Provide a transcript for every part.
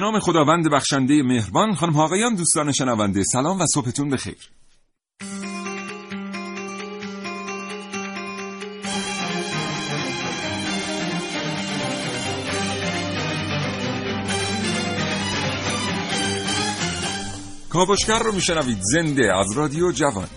نام خداوند بخشنده مهربان خانم آقایان دوستان شنونده سلام و صبحتون بخیر. کاوشگر رو میشنوید زنده از رادیو جوان.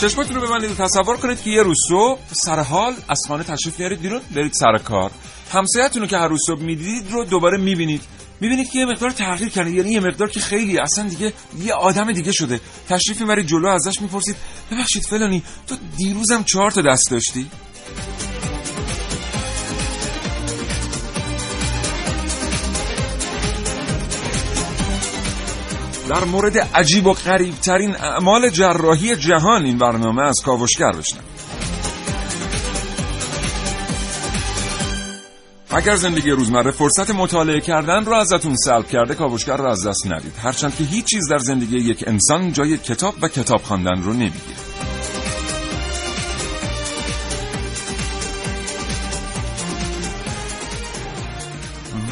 چشمتون رو ببندید و تصور کنید که یه روز صبح سر حال از خانه تشریف میارید بیرون برید سر کار. همسایتون رو که هر روز صبح می‌دیدید رو دوباره می‌بینید. می‌بینید که یه مقدار تغییر کرده یعنی یه مقدار که خیلی اصلا دیگه یه آدم دیگه شده. تشریف می‌برید جلو ازش می‌پرسید ببخشید فلانی تو دیروزم چهار تا دست داشتی؟ در مورد عجیب و غریب ترین اعمال جراحی جهان این برنامه از کاوشگر بشنم اگر زندگی روزمره فرصت مطالعه کردن رو ازتون سلب کرده کاوشگر رو از دست ندید. هرچند که هیچ چیز در زندگی یک انسان جای کتاب و کتاب خواندن رو نمی‌گیره.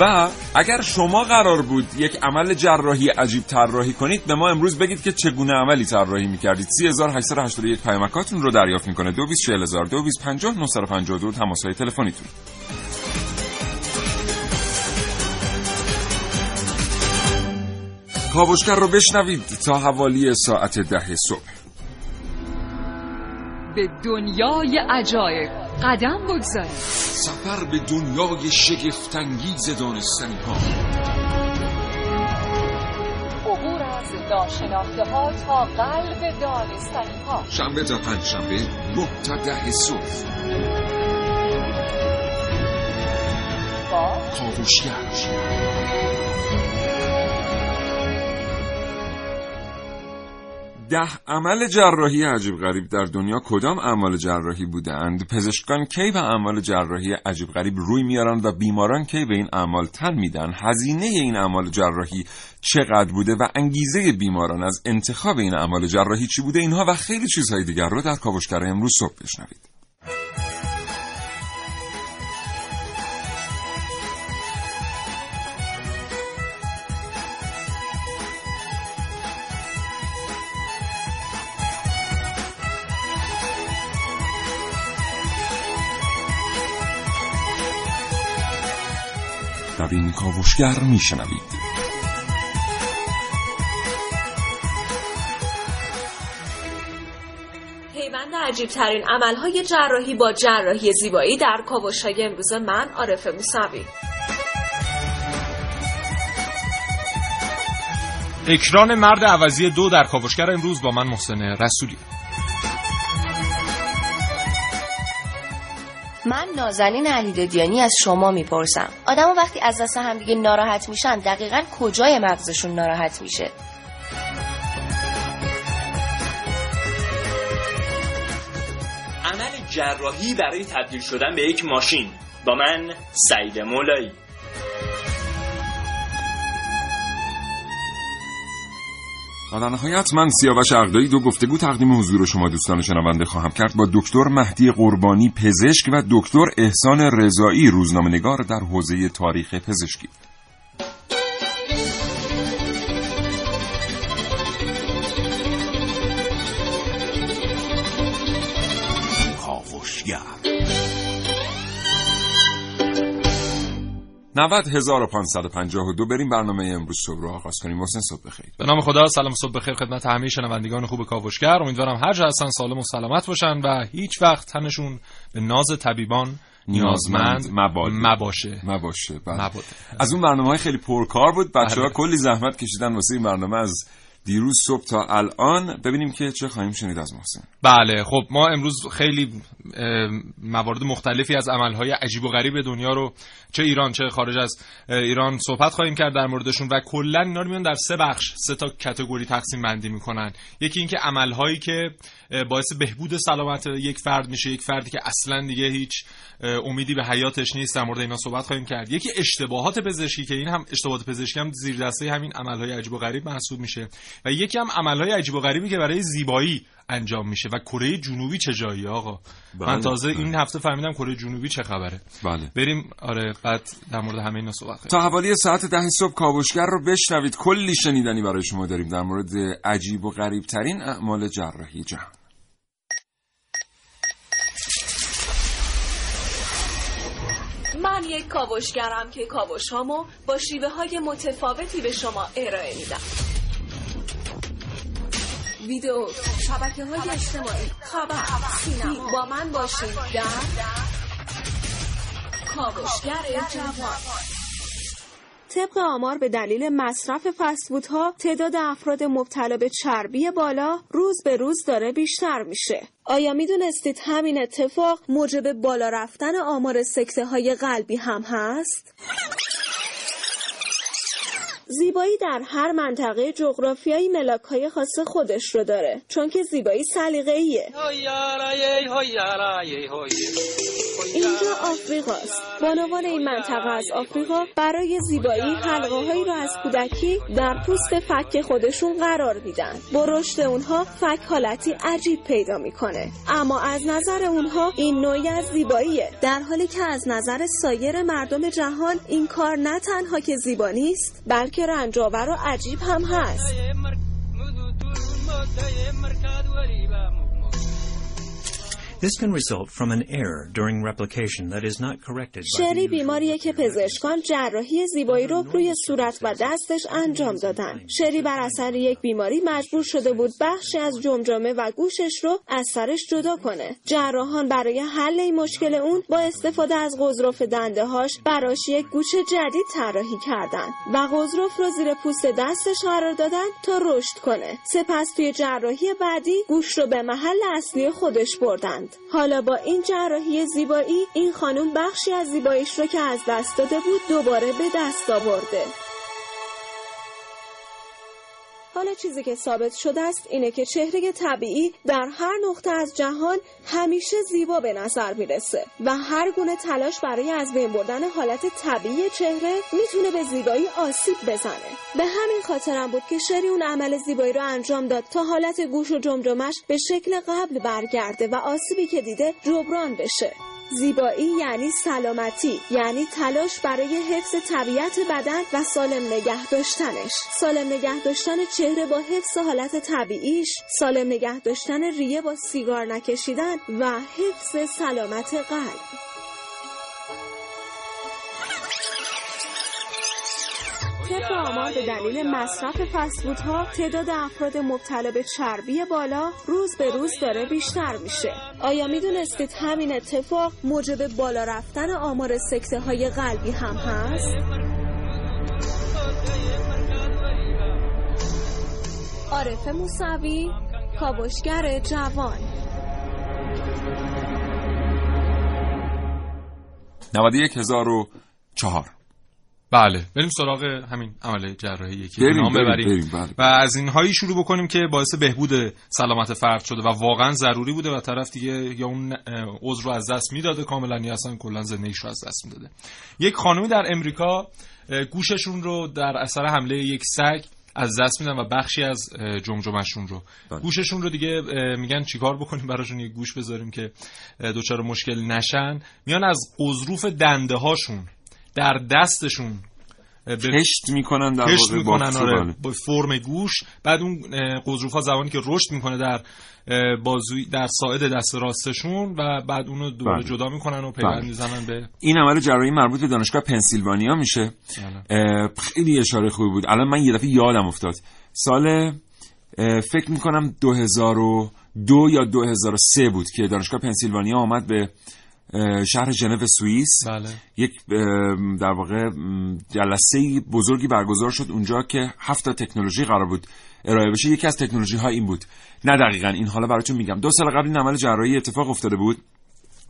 و اگر شما قرار بود یک عمل جراحی عجیب طراحی کنید به ما امروز بگید که چگونه عملی طراحی می‌کردید. 3881 پیامکاتون رو دریافت می‌کنه. 224000 2250 952 تماس های تلفنیتون. کاوشگر رو بشنوید تا حوالی ساعت ده صبح. به دنیای عجایب. قدم بگذارید سفر به دنیای شگفتانگیز دانستنی ها. عبور از ناشناخته ها تا قلب دانستنی ها. شنبه تا پنج شنبه نه تا ده صبح با کاوشگر ده عمل جراحی عجیب غریب در دنیا. کدام اعمال جراحی بودند؟ پزشکان کی به اعمال جراحی عجیب غریب روی میارن و بیماران کی به این اعمال تن میدن؟ هزینه این اعمال جراحی چقدر بوده و انگیزه بیماران از انتخاب این اعمال جراحی چی بوده؟ اینها و خیلی چیزهای دیگر رو در کاوشگر امروز صبح بشنوید. این کاوشگر میشنوید. پیوند عجیب ترین عمل های جراحی با جراحی زیبایی در کاوش های امروز من عارف موسوی. اکران مرد عوضی دو در کاوشگر امروز با من محسن رسولی. من نازنین علیدادیانی از شما می‌پرسم. آدم وقتی از دست همدیگه ناراحت میشن دقیقا کجای مغزشون ناراحت میشه؟ عمل جراحی برای تبدیل شدن به یک ماشین. با من سعید مولایی. و در نهایت من سیاوش عقدایی دو گفتگو تقدیم حضور شما دوستان شنونده خواهم کرد. با دکتر مهدی قربانی پزشک و دکتر احسان رضایی روزنامه‌نگار در حوزه تاریخ پزشکی. کاوشگر. 90552 بریم برنامه امروز صبح رو آغاز کنیم. محسن صبح بخیر. به نام خدا سلام صبح بخیر خدمت همه شنوندگان خوب کاوشگر. امیدوارم هر جا هستن سالم و سلامت باشن و هیچ وقت تنشون به ناز طبیبان نیازمند مباده. مباشه. مباشه بله. از اون برنامه های خیلی پرکار بود. بچه ها بله. کلی زحمت کشیدن واسه این برنامه. از دیروز صبح تا الان ببینیم که چه خواهیم شنید از محسن. بله خب ما امروز خیلی موارد مختلفی از عملهای عجیب و غریب دنیا رو چه ایران چه خارج از ایران صحبت خواهیم کرد در موردشون و کلا اینا رو میان در سه بخش سه تا کتگوری تقسیم بندی می‌کنن. یکی اینکه عملهایی که باعث بهبود سلامت یک فرد میشه یک فردی که اصلا دیگه هیچ امیدی به حیاتش نیست در مورد اینا صحبت خواهیم کرد. یکی اشتباهات پزشکی که این هم اشتباهات پزشکی هم زیر دسته همین عملهای عجیب و غریب محسوب میشه. و یکی هم عملهای عجیب و غریبی که برای زیبایی انجام میشه. و کره جنوبی چه جایی آقا؟ بله. من تازه این هفته فهمیدم کره جنوبی چه خبره. بله. بریم. آره بعد در مورد همه اینا صحبت تا حوالی ساعت ده صبح کاوشگر رو بشنوید. کلی شنیدنی برای شما داریم در مورد عجیب و غریب ترین اعمال جراحی جهان. من یک کاوشگرم که کاوشهامو با شیوه های متفاوتی به شما ارائه میدم. ویدیو شبکه های اجتماعی خبر سینما با من باشید در کاوشگر جوان طبق آمار به دلیل مصرف فستفودها تعداد افراد مبتلا به چربی بالا روز به روز داره بیشتر میشه. آیا می‌دونستید همین اتفاق موجب بالا رفتن آمار سکته های قلبی هم هست؟ زیبایی در هر منطقه جغرافیایی ملاک های خاص خودش رو داره چون که زیبایی سلیقه ایه. اینجا آفریقاست. بانوان این منطقه از آفریقا برای زیبایی حلقه هایی را از کودکی در پوست فک خودشون قرار میدن. با رشد اونها فک حالتی عجیب پیدا می‌کنه. اما از نظر اونها این نوعی از زیباییه. در حالی که از نظر سایر مردم جهان این کار نه تنها که زیبا نیست بلکه رنجاور و عجیب هم هست. شری بیماریه که پزشکان جراحی زیبایی رو روی صورت و دستش انجام دادن. شری بر اثر یک بیماری مجبور شده بود بخشی از جمجمه و گوشش رو از سرش جدا کنه. جراحان برای حل این مشکل اون با استفاده از قضرف دنده هاش براش یک گوش جدید طراحی کردن و قضرف رو زیر پوست دستش قرار دادن تا رشد کنه. سپس توی جراحی بعدی گوش رو به محل اصلی خودش بردند. حالا با این جراحی زیبایی این خانم بخشی از زیباییش رو که از دست داده بود دوباره به دست آورده. حالا چیزی که ثابت شده است اینه که چهره طبیعی در هر نقطه از جهان همیشه زیبا به نظر می‌رسه و هر گونه تلاش برای از بین بردن حالت طبیعی چهره می‌تونه به زیبایی آسیب بزنه. به همین خاطرم بود که شری اون عمل زیبایی رو انجام داد تا حالت گوش و جمجمش به شکل قبل برگرده و آسیبی که دیده جبران بشه. زیبایی یعنی سلامتی یعنی تلاش برای حفظ طبیعت بدن و سالم نگه داشتنش. سالم نگه داشتن چهره با حفظ حالت طبیعیش سالم نگه داشتن ریه با سیگار نکشیدن و حفظ سلامت قلب. به دلیل مصرف فستفودها تعداد افراد مبتلا به چربی بالا روز به روز داره بیشتر میشه. آیا می‌دونستید همین اتفاق موجب بالا رفتن آمار سکته های قلبی هم هست؟ عارف موسوی کاوشگر جوان. 91004 بله بریم سراغ همین عمل جراحی یکی بریم، نام بریم، ببریم بریم، بله. و از اینهایی شروع بکنیم که باعث بهبود سلامت فرد شده و واقعا ضروری بوده و طرف دیگه یا اون عضو رو از دست می‌داده کاملا یا اصلا کلا زندگیش رو از دست می‌داده یک خانمی در امریکا گوششون رو در اثر حمله یک سگ از دست میدن و بخشی از اه، جمجمهشون رو بله. گوششون رو دیگه میگن چیکار بکنیم براشون یه گوش بذاریم که اه، دچار مشکل نشن میان از قضروف دنده هاشون در دستشون کشت می‌کنن در کشت می‌کنن با- آره بله. با فرم گوش بعد اون قضروف ها زمانی که رشد می‌کنه در بازوی در ساعد دست راستشون و بعد اونو دوباره بله. جدا می‌کنن و پیوند بله. می‌زنن به این عمل جراحی مربوط به دانشگاه پنسیلوانیا میشه بله. خیلی اشاره خوبی بود الان من یه دفعه یادم افتاد سال فکر می‌کنم 2002 یا 2003 بود که دانشگاه پنسیلوانیا آمد به شهر ژنو سوئیس. بله. یک در واقع جلسه بزرگی برگزار شد اونجا که هفت تا تکنولوژی قرار بود ارائه بشه. یکی از تکنولوژی ها این بود. نه دقیقا این حالا براتون میگم. دو سال قبل این عمل جراحی اتفاق افتاده بود.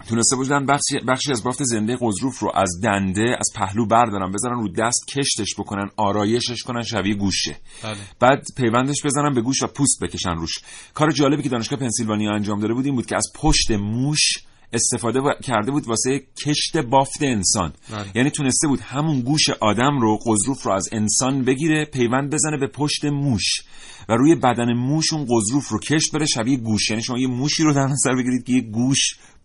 تونسته بودن بخشی, بخشی از بافت زنده قضروف رو از دنده از پهلو بردارن بذارن رو دست کشتش بکنن آرایشش کنن شبیه گوشه بله. بعد پیوندش بزنن به گوش و پوست بکشن روش. کار جالبی که دانشگاه پنسیلوانیا انجام داده بود این بود که از پشت موش استفاده کرده بود واسه کشت بافت انسان. بله. یعنی تونسته بود همون گوش آدم رو قضروف رو از انسان بگیره پیوند بزنه به پشت موش. و روی بدن موش اون قضروف رو کشت بره شبیه گوش. یعنی شما یه موشی رو در نظر بگیرید که یه گوش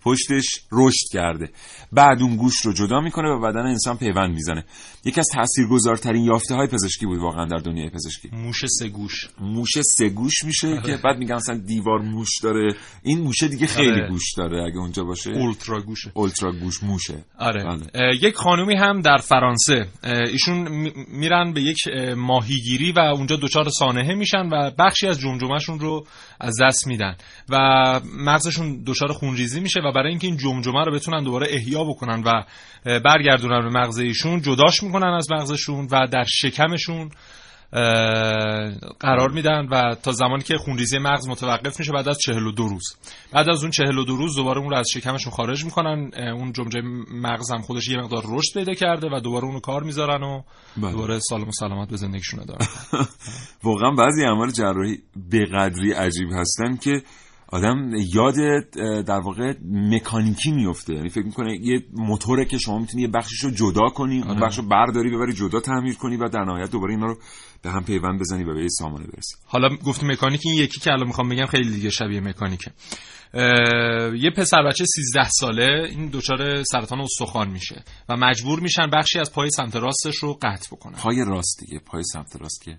پشتش رشد کرده. بعد اون گوش رو جدا می‌کنه و بدن انسان پیوند می‌زنه. یکی از تاثیرگذارترین یافته های پزشکی بود واقعا در دنیای پزشکی. موش سه گوش. موش سه گوش میشه که بعد میگن مثلا دیوار موش داره. این موشه دیگه خیلی آره. گوش داره اگه اونجا باشه. اولترا گوشه. اولترا گوش موشه. آره. بله. یک خانومی هم در فرانسه. ایشون می- میرن به یک اه، ماهیگیری و اونجا دچار سانحه میشن و بخشی از جمجمهشون رو از دست میدن و مغزشون دچار خونریزی میشه و برای اینکه این جمجمه رو بتونن دوباره احیا بکنن و برگردونن به مغز ایشون جداش می‌کنن از مغزشون و در شکمشون قرار میدن و تا زمانی که خونریزی مغز متوقف میشه بعد از 42 روز بعد از اون 42 روز دوباره اون رو از شکمشون خارج می‌کنن اون جمجمه مغز هم خودش یه مقدار رشد پیدا کرده و دوباره اونو کار می‌ذارن و بله. دوباره سالم و سلامت به زندگیشون ادامه. واقعا بعضی اعمال جراحی به قدری عجیب هستن که آدم یاد در واقع مکانیکی میفته یعنی فکر می‌کنه یه موتوره که شما می‌تونی یه بخشش رو جدا کنی اون آره. بخش رو برداری ببری جدا تعمیر کنی و در نهایت دوباره اینا رو به هم پیوند بزنی و به یه سامانه برسی. حالا گفتی مکانیک این یکی که الان می‌خوام بگم خیلی دیگه شبیه مکانیکه. یه پسر بچه 13 ساله این دچار سرطان استخوان میشه و مجبور میشن بخشی از پای سمت راستش رو قطع بکنن. پای راست دیگه پای سمت راست که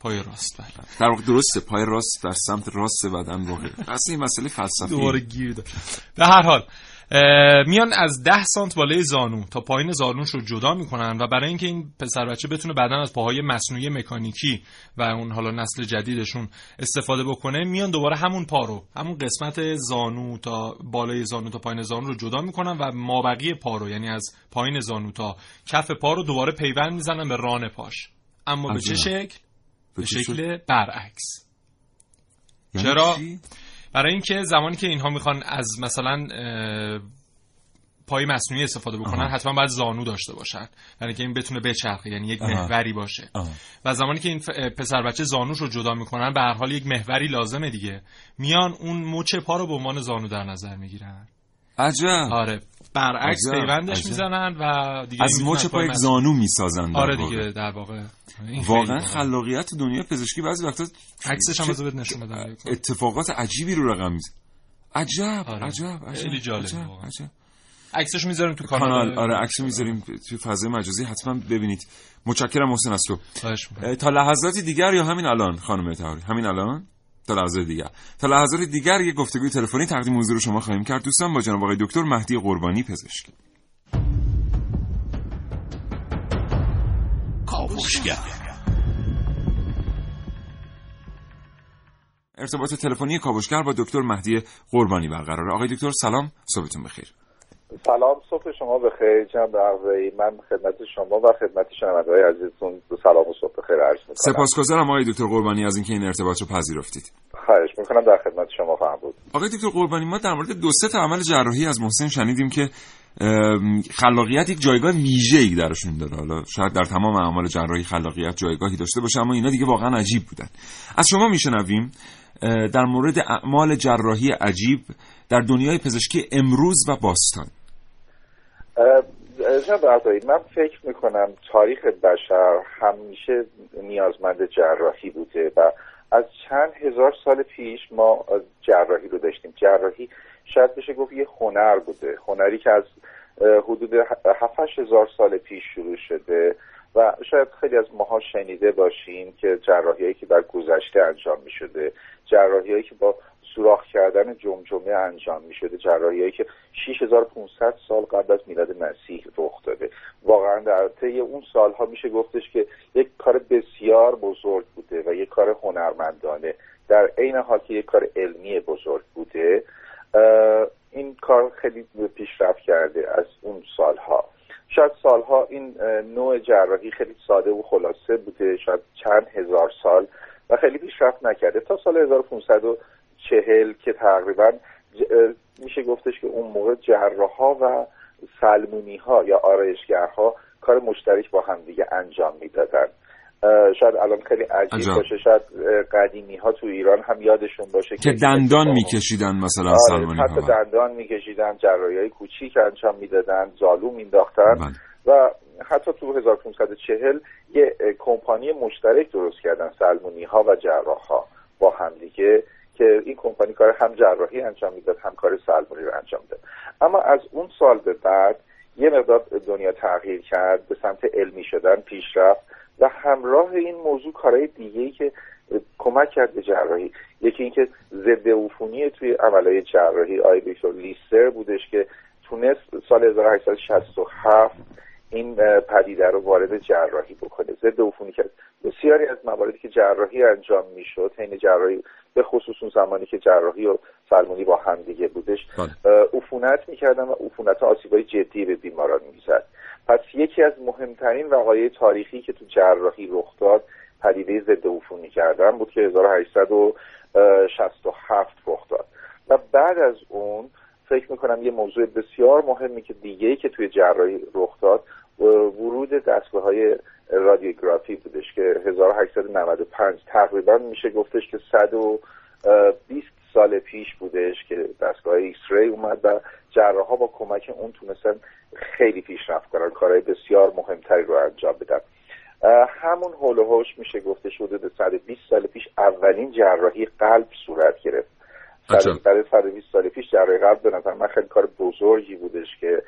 پای راست بله در واقع درسته پای راست در سمت راست بدن واقع اصلا این مسئله فلسفی دوباره گیر به هر حال میان از ده سانت بالای زانو تا پایین زانوش رو جدا می‌کنن و برای اینکه این پسر بچه بتونه بعدا از پاهای مصنوعی مکانیکی و اون حالا نسل جدیدشون استفاده بکنه میان دوباره همون پا رو همون قسمت زانو تا بالای زانو تا پایین زانو رو جدا می‌کنن و مابقی پا رو یعنی از پایین زانو تا کف پا رو دوباره پیوند می‌زنن به ران پاش. اما به چه. شکل؟ به شکل برعکس یعنی چرا؟ چی؟ برای اینکه زمانی که اینها می‌خوان از مثلا پای مصنوعی استفاده بکنن آها. حتما باید زانو داشته باشن برای اینکه این بتونه بچرخه یعنی یک. محوری باشه آه. و زمانی که این پسر بچه زانوش رو جدا می‌کنن به هر حال یک محوری لازمه دیگه میان اون مچ پا رو به عنوان زانو در نظر می‌گیرن عجب آره برعکس پیوندش. می‌زنن و دیگه از مچ پای زانو می‌سازن در آره. دیگه در واقع واقعا. خلاقیت دنیا پزشکی بعضی وقتا عکسش هم بذار نشون بدم اتفاقات عجیبی رو رقم عجب آره. عجب عجب خیلی عجب،. عجب. عکسش می‌ذاریم تو کانال آره عکس می‌ذاریم توی فضای مجازی حتما ببینید متشکرم محسن از تو تا لحظاتی دیگر یا همین الان خانم تهاری همین الان تا لحظات دیگر. تا لحظات دیگر یک گفتگوی تلفنی تقدیم حضور شما خواهیم کرد. دوستان با جناب آقای دکتر مهدی قربانی پزشک. کاوشگر. ارتباط تلفنی کاوشگر با دکتر مهدی قربانی برقرار آقای دکتر سلام صبحتون بخیر. سلام صبح شما بخیر. جناب عرضی من خدمت شما و خدمت شنوندههای عزیزتون سلام و صبح بخیر عرض می‌کنم. سپاسگزارم آقای دکتر قربانی از اینکه این ارتباط رو پذیرفتید. خواهش می‌کنم در خدمت شما خواهم بود. آقای دکتر قربانی ما در مورد دو سه تا عمل جراحی از محسن شنیدیم که خلاقیت یک جایگاه ویژه‌ای درشون داره. حالا شاید در تمام اعمال جراحی خلاقیت جایگاهی داشته باشه اما اینا دیگه واقعا عجیب بودن. از شما میشنویم در مورد اعمال جراحی عجیب در دنیای پزشکی امروز و باستان. جناب عرضی من فکر می‌کنم تاریخ بشر همیشه نیازمند جراحی بوده و از چند هزار سال پیش ما جراحی رو داشتیم. جراحی شاید بشه گفت یه هنر بوده هنری که از حدود هفتش هزار سال پیش شروع شده و شاید خیلی از ماها شنیده باشیم که جراحی که در گذشته انجام می شده جراحی که با سوراخ کردن جمجمه انجام می شده جراحی که 6500 سال قبل از میلاد مسیح رخ داده. واقعا در طی اون سالها میشه گفتش که یک کار بسیار بزرگ بوده و یک کار هنرمندانه. در عین حال که یک کار علمی بزرگ بوده این کار خیلی پیشرفت کرده از اون سالها. شاید سالها این نوع جراحی خیلی ساده و خلاصه بوده. شاید چند هزار سال و خیلی پیشرفت نکرده. تا سال 1540 که تقریبا میشه گفتش که اون موقع جراحها و سلمونی ها یا آرایشگرها کار مشترک با همدیگه انجام می‌دادن شاید الان خیلی عجیب باشه شاید قدیمی ها تو ایران هم یادشون باشه که دندان میکشیدن مثلا آره سلمانی حتی ها. دندان میکشیدن جراحی های کوچیک انجام می‌دادن زالو مینداختن بله. و حتی تو 1540 یه کمپانی مشترک درست کردن سلمونی ها و جراح ها با همدیگه که این کمپانی کار هم جراحی انجام می‌داد هم کار سلمونی رو انجام داد. اما از اون سال به بعد یه مقدار دنیا تغییر کرد به سمت علمی شدن پیشرفت و همراه این موضوع کارهای دیگه ای که کمک کرد به جراحی. یکی اینکه ضد عفونی توی عملهای جراحی آی لیستر بودش که تونست سال 1867 این پدیده رو وارد جراحی بکنه. ضد عفونی کرد. بسیاری از مواردی که جراحی انجام می‌شد حین جراحی به خصوص اون زمانی که جراحی و سلمونی با هم دیگه بودش بله. عفونت می‌کردن و عفونت آسیبای جدی به بیماران می‌زد. پس یکی از مهمترین وقایع تاریخی که تو جراحی رخ داد پدیده ضد عفونی کردن بود که 1867 رخ داد. و بعد از اون فکر می‌کنم یه موضوع بسیار مهمی که دیگه ای که توی جراحی رخ داد ورود دستگاه های رادیوگرافی بودش که 1895 تقریبا میشه گفتش که 120 سال پیش بودش که دستگاه X-ray اومد و جراح ها با کمک اون تونستن خیلی پیشرفت کنن کارهای بسیار مهمتری رو انجام بدن. همون حول میشه گفته شده به 120 سال پیش اولین جراحی قلب صورت گرفت. برای 120 سال پیش جراحی قلب به نظر من خیلی کار بزرگی بودش که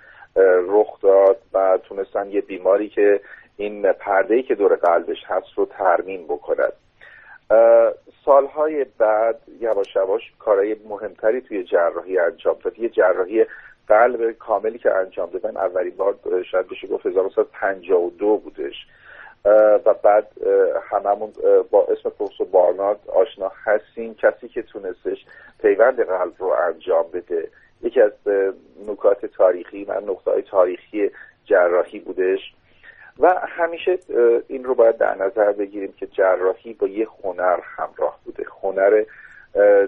رخ داد و تونستن یه بیماری که این پرده که دور قلبش هست رو ترمیم بکند. سالهای بعد یواش یواش کارهای مهمتری توی جراحی انجام داد. یه جراحی قلب کاملی که انجام دادن اولین بار شاید بشه گفت 1952 بودش. و بعد هممون با اسم پروفسور بارنارد آشنا هستیم. کسی که تونستش پیوند قلب رو انجام بده. یکی از نکات تاریخی و نقطه تاریخی جراحی بودش. و همیشه این رو باید در نظر بگیریم که جراحی با یه هنر همراه بوده. هنر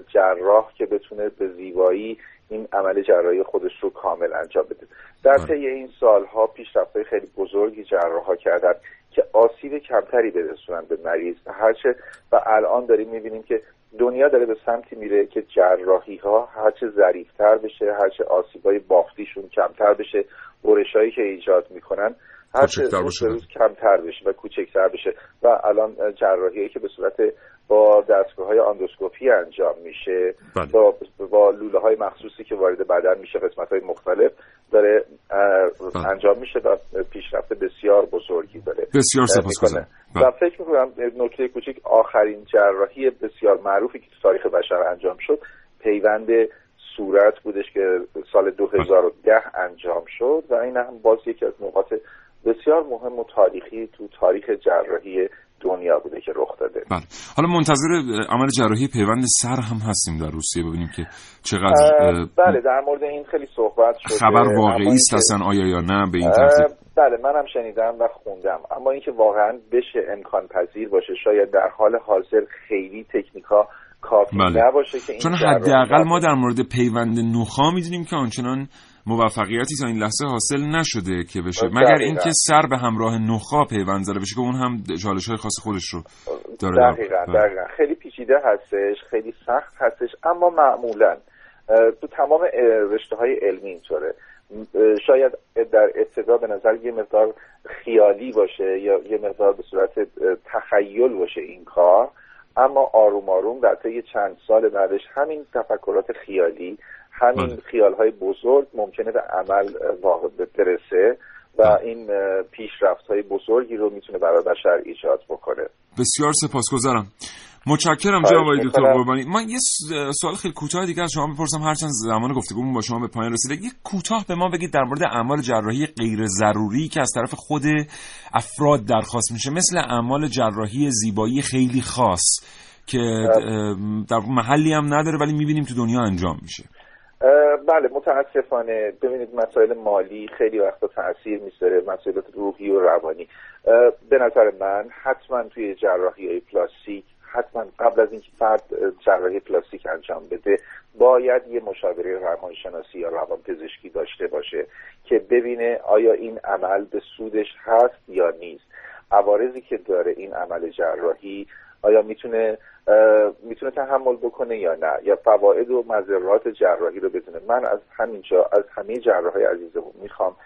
جراح که بتونه به زیبایی این عمل جراحی خودش رو کامل انجام بده. در بله. طی این سالها پیشرفت‌های خیلی بزرگی جراح کردن که آسیب کمتری برسونن به مریض. هرچه و الان داریم می‌بینیم که دنیا داره به سمتی میره که جراحی ها هرچه ظریفتر بشه هرچه آسیبای بافتیشون کمتر بشه برشایی که ایجاد می‌کنن هر روز کمتر بشه و کوچکتر بشه. و الان جراحی که به صورت با دستگاه های آندوسکوپی انجام میشه بله. با, با لوله های مخصوصی که وارد بدن میشه قسمت های مختلف داره بله. انجام میشه و پیشرفت بسیار بزرگی داره بسیار سپاسگزارم بله. و فکر می‌کنم نکته کوچیک آخرین جراحی بسیار معروفی که تو تاریخ بشر انجام شد پیوند صورت بودش که سال 2010 انجام شد و این هم باز یکی از نقاط بسیار مهم و تاریخی تو تاریخ جراحی دنیا بوده که رخ داده. بله. حالا منتظر عمل جراحی پیوند سر هم هستیم در روسیه ببینیم که چقدر بله در مورد این خیلی صحبت شده خبر واقعی است اصلا آیا یا نه به این ترتیب؟ بله منم شنیدم و خوندم. اما اینکه واقعا بشه امکان پذیر باشه شاید در حال حاضر خیلی تکنیکا کافی بله. نباشه که این چون حداقل ما در مورد پیوند نخا می‌دونیم که آنچنان موفقیتی تا این لحظه حاصل نشده که بشه. مگر اینکه سر به همراه نخا پیوند زده بشه که اون هم چالش های خاص خودش رو داره دقیقا, دقیقا. خیلی پیچیده هستش خیلی سخت هستش اما معمولا تو تمام رشته های علمی اینطوره. شاید در ابتدا به نظر یه مقدار خیالی باشه یا یه مقدار به صورت تخیل باشه این کار اما آروم آروم در طی چند سال بعدش همین تفکرات خیالی همین بله. خیال های بزرگ ممکنه به عمل واقع برسه و بله. این پیشرفت های بزرگی رو می‌تونه برای بشر ایجاد بکنه. بسیار سپاسگزارم. متشکرم جناب آقای دکتر قربانی. من یه سوال خیلی کوتاه دیگه از شما بپرسم. هرچند زمان گفتگومون با شما به پایان رسیده. یه کوتاه به ما بگید در مورد اعمال جراحی غیر ضروری که از طرف خود افراد درخواست میشه. مثل اعمال جراحی زیبایی خیلی خاص که در محلی هم نداره ولی می‌بینیم تو دنیا انجام میشه. بله متاسفانه. ببینید مسائل مالی خیلی وقتا تاثیر می‌ذاره مسائلات روحی و روانی. به نظر من حتما توی جراحی های پلاستیک حتما قبل از اینکه فرد جراحی پلاستیک انجام بده باید یه مشاوره روانشناسی یا روانپزشکی داشته باشه که ببینه آیا این عمل به سودش هست یا نیست. عوارضی که داره این عمل جراحی آیا می‌تونه می‌تونه تحمل بکنه یا نه؟ یا فواید و مذرات جراحی رو بدونه؟ من از همینجا از همه جراحای عزیزمون می‌خوام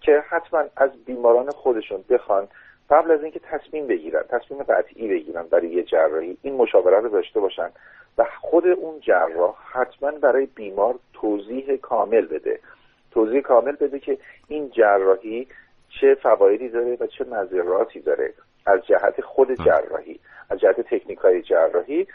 که حتما از بیماران خودشون بخوان قبل از اینکه تصمیم بگیرن تصمیم قطعی بگیرن برای یه جراحی این مشاوره رو داشته باشن و خود اون جراح حتما برای بیمار توضیح کامل بده. توضیح کامل بده که این جراحی چه فوایدی داره و چه مذراتی داره. از جهت خود جراحی از جهت تکنیک های جراحی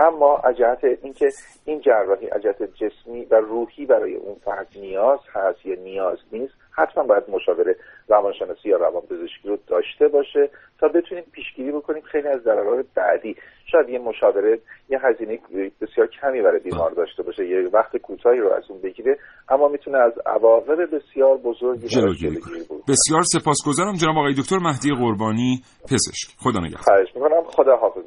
اما از جهت اینکه این جراحی از جهت جسمی و روحی برای اون فرد نیاز هست یا نیاز نیست حتما باید مشاوره روانشناسی یا روانپزشکی رو داشته باشه تا بتونیم پیشگیری بکنیم خیلی از ضررات بعدی. شاید یه مشاوره یه هزینه بسیار کمی برای بیمار داشته باشه یه وقت کوتاهی رو از اون بگیره اما می‌تونه از عواقب بسیار بزرگی جلوگیری کنه. بسیار سپاسگزارم جناب آقای دکتر مهدی قربانی پزشک. خدا نگهدار. خواهش می‌کنم. خدا حافظ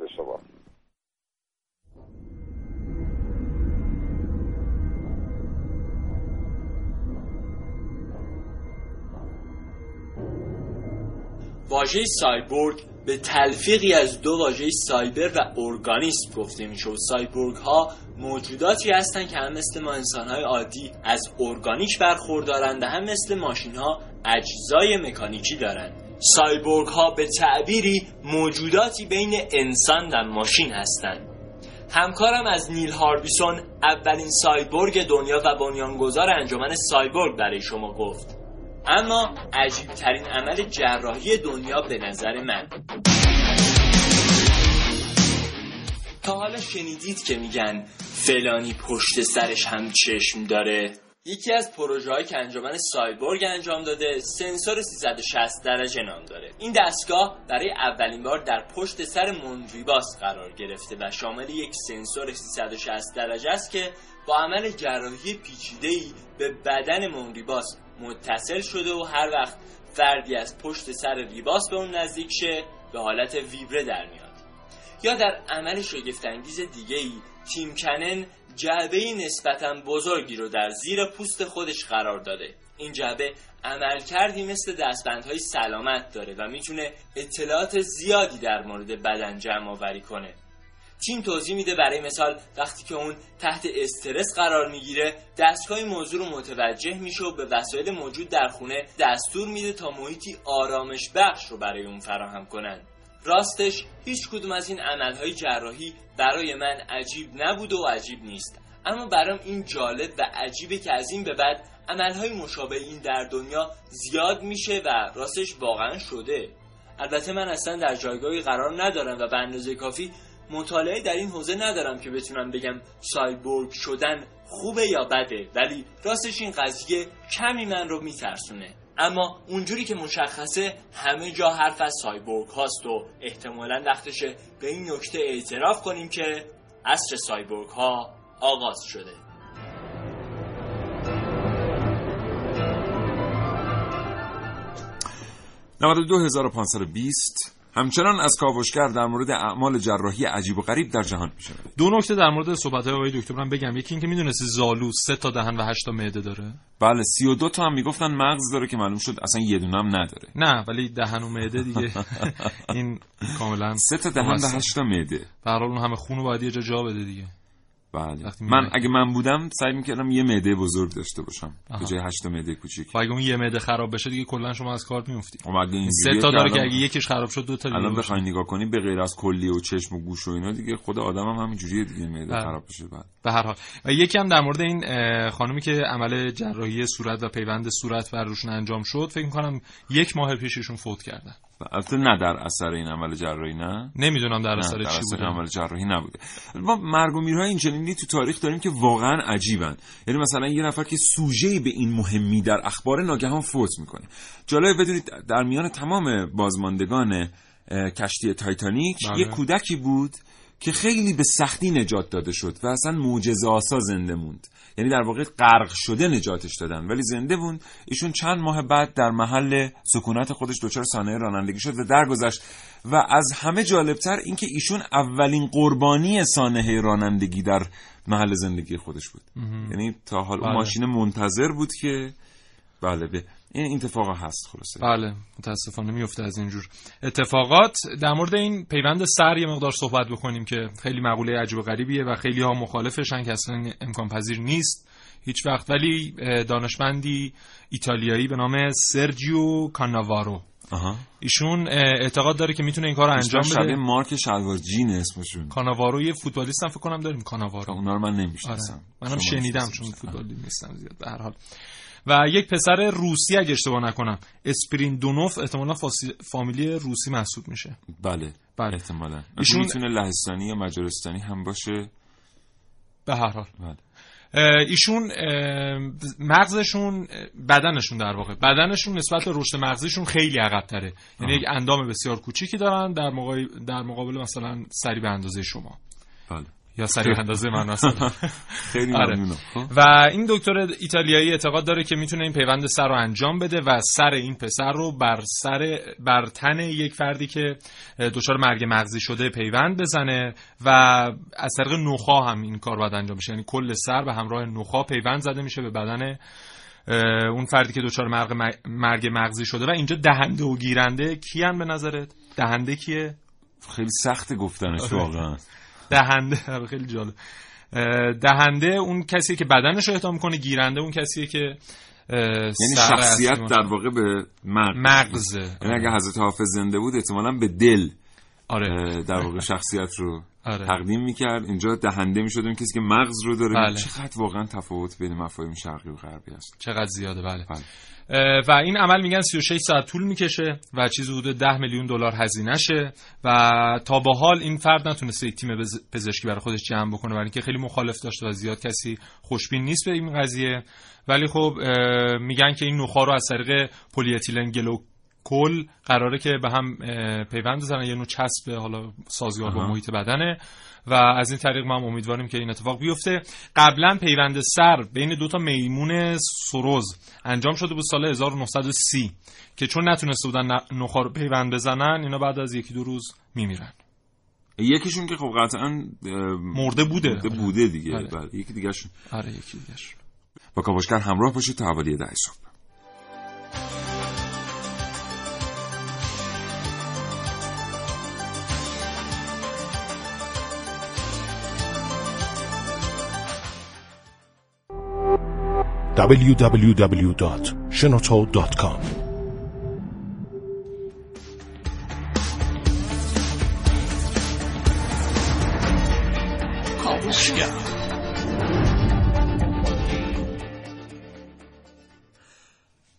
واژه سایبورگ به تلفیقی از دو واژه سایبر و ارگانیسم گفته میشه و سایبورگ ها موجوداتی هستند که هم مثل ما انسان های عادی از ارگانیک برخوردارند و هم مثل ماشین ها اجزای مکانیکی دارند سایبورگ ها به تعبیری موجوداتی بین انسان و ماشین هستند همکارم از نیل هاربیسون اولین سایبورگ دنیا و بنیانگذار انجمن سایبورگ برای شما گفت. اما عجیب ترین عمل جراحی دنیا به نظر من. تا حالا شنیدید که میگن فلانی پشت سرش هم چشم داره. یکی از پروژه که انجمن سایبورگ انجام داده سنسور 360 درجه نام داره. این دستگاه برای اولین بار در پشت سر مونریباس قرار گرفته و شامل یک سنسور 360 درجه است که با عمل جراحی پیچیده‌ای به بدن مونریباس متصل شده و هر وقت فردی از پشت سر ریباس به اون نزدیک شه به حالت ویبره در میاد. یا در عمل شگفتانگیز دیگه ای تیم کنن جعبه نسبتا بزرگی رو در زیر پوست خودش قرار داده. این جعبه عمل کردی مثل دستبندهای سلامت داره و می‌تونه اطلاعات زیادی در مورد بدن جمع آوری کنه. تیم توضیح میده برای مثال وقتی که اون تحت استرس قرار می‌گیره دستگاه موضوع رو متوجه میشه و به وسایل موجود در خونه دستور میده تا محیطی آرامش بخش رو برای اون فراهم کنن. راستش هیچ کدوم از این عملهای جراحی برای من عجیب نبود و عجیب نیست. اما برام این جالب و عجیبه که از این به بعد عملهای مشابه این در دنیا زیاد میشه و راستش واقعا شده. البته من اصلا در جایگاهی قرار ندارم و به اندازه کافی مطالعه در این حوزه ندارم که بتونم بگم سایبورگ شدن خوبه یا بده ولی راستش این قضیه کمی من رو میترسونه. اما اونجوری که مشخصه همه جا حرف از سایبورگ هاست و احتمالا وقتشه به این نکته اعتراف کنیم که عصر سایبورگ ها آغاز شده. 92520 همچنان از کاوشگر در مورد اعمال جراحی عجیب و غریب در جهان میشه دو نکته در مورد صحبت های آقای دکتر من بگم. یکی اینکه می‌دونستی زالو سه تا دهن و هشت تا معده داره؟ بله 32 تا هم می‌گفتن مغز داره که معلوم شد اصلا یه دونه هم نداره. نه ولی دهن و معده دیگه. این کاملا سه تا دهن و هشت تا معده. به هر حال اون همه خون رو باید یه جا جا بده دیگه. بله من اگه من بودم سعی می‌کردم یه معده بزرگ داشته باشم. به جای هشت معده کوچیک. و اگه اون یه معده خراب بشه دیگه کلا شما از کار میافتید خب سه تا داره که اگه یکیش خراب شد دو تا دیگه الان بخوای نگاه کنی به غیر از کلی و چشم و گوش و اینا دیگه خود آدم هم همینجوریه دیگه معده بله. خراب بشه بعد. به هر حال. و یکی هم در مورد این خانومی که عمل جراحی صورت و پیوند صورت بر روشون انجام شد فکر می‌کنم یک ماه پیششون فوت کردن. البته نه در اثر این عمل جراحی نه؟ نمی‌دونم در اثر چی بوده. عمل جراحی نبوده. ما مرگ و میرهای اینچنینی تو تاریخ داریم که واقعا عجیبن. یعنی مثلا یه نفر که سوژه به این مهمی در اخبار ناگهان فوت می‌کنه. جالب بدونید در میان تمام بازماندگان کشتی تایتانیک بله. یه کودکی بود که خیلی به سختی نجات داده شد و اصلا معجزه آسا زنده موند. یعنی در واقع غرق شده نجاتش دادن. ولی زنده موند. ایشون چند ماه بعد در محل سکونت خودش دچار سانحه رانندگی شد و درگذشت. و از همه جالبتر اینکه ایشون اولین قربانی سانحه رانندگی در محل زندگی خودش بود. یعنی تا حال اون بله. ماشین منتظر بود که بله به این اتفاق هست خلاصه. بله متاسفانه میفته از اینجور اتفاقات. در مورد این پیوند سر یه مقدار صحبت بکنیم که خیلی مقوله عجیب و غریبیه و خیلی ها مخالفشن که اصلا امکان پذیر نیست هیچ وقت. ولی دانشمندی ایتالیایی به نام سرجیو کاناوارو. آها. ایشون اعتقاد داره که می‌تونه این کار رو انجام اسمش شبیه بده. مارک شلوار جین اسمشون. کاناوارو یه فوتبالیست هم فکر کنم داریم. کاناوارو. اونا رو من آره. نمی‌شناسم منم شما شنیدم. چون فوتبالی نیستم زیاد. به هر حال. و یک پسر روسی اگه اشتباه نکنم اسپریندونوف احتمالا فامیلی روسی محسوب میشه. بله بله. احتمالا. ایشون- می‌تونه لهستانی یا مجارستانی هم باشه. به هر حال. بله. ایشون مغزشون بدنشون در واقع. بدنشون نسبت به رشد مغزیشون خیلی عقب تره یعنی. یک اندام بسیار کوچیکی دارن در مقابل در مقابل مثلا سری به اندازه شما. بله. یا سری اندازه من مثلا خیلی آره. خب. و این دکتر ایتالیایی اعتقاد داره که می‌تونه این پیوند سر رو انجام بده و سر این پسر رو بر سر بر تن یک فردی که دچار مرگ مغزی شده پیوند بزنه و از طریق نخا هم این کار باید انجام بشه. یعنی کل سر به همراه نخا پیوند زده میشه به بدن اون فردی که دچار مرگ, مرگ مغزی شده. و اینجا دهنده و گیرنده کیان به نظرت؟ دهنده کیه؟ خیلی سخت گفتنش آره. واقعا. دهنده. آره، خیلی جالب. دهنده اون کسی که بدنش رو اهدا می‌کنه گیرنده اون کسیه که یعنی شخصیت در واقع به مغز. مغزه یعنی اگه حضرت حافظ زنده بود احتمالا به دل آره. در واقع شخصیت رو آره. تقدیم می‌کرد. اینجا دهنده می‌شد اون کسی که مغز رو داره بله. چقدر واقعا تفاوت بین مفاهیم شرقی و غربی است. چقدر زیاده. بله. بله. و این عمل میگن 36 ساعت طول می‌کشه و چیزی حدود 10 میلیون دلار هزینه شه و تا به حال این فرد نتونسته یک تیم پزشکی برای خودش جمع بکنه برای اینکه خیلی مخالف داشته و زیاد کسی خوشبین نیست به این قضیه ولی خب میگن که این نخا رو از طریق پلی اتیلن گلوکل قراره که به هم پیوند بزنن یه نوع چسب حالا سازگار با. محیط بدنه و از این طریق ما هم امیدواریم که این اتفاق بیفته قبلا پیوند سر بین دو تا میمون سروز انجام شده بود سال 1930 که چون نتونسته بودن ن- نخا رو پیوند بزنن اینا بعد از یکی دو روز میمیرن یکیشون که خب قطعا مرده بوده. مرده بوده دیگه بله. بله. یکی دیگه آره یکی دیگهش با کاوشگر همراه باشید تا حوالی ده صبح www.shenoto.com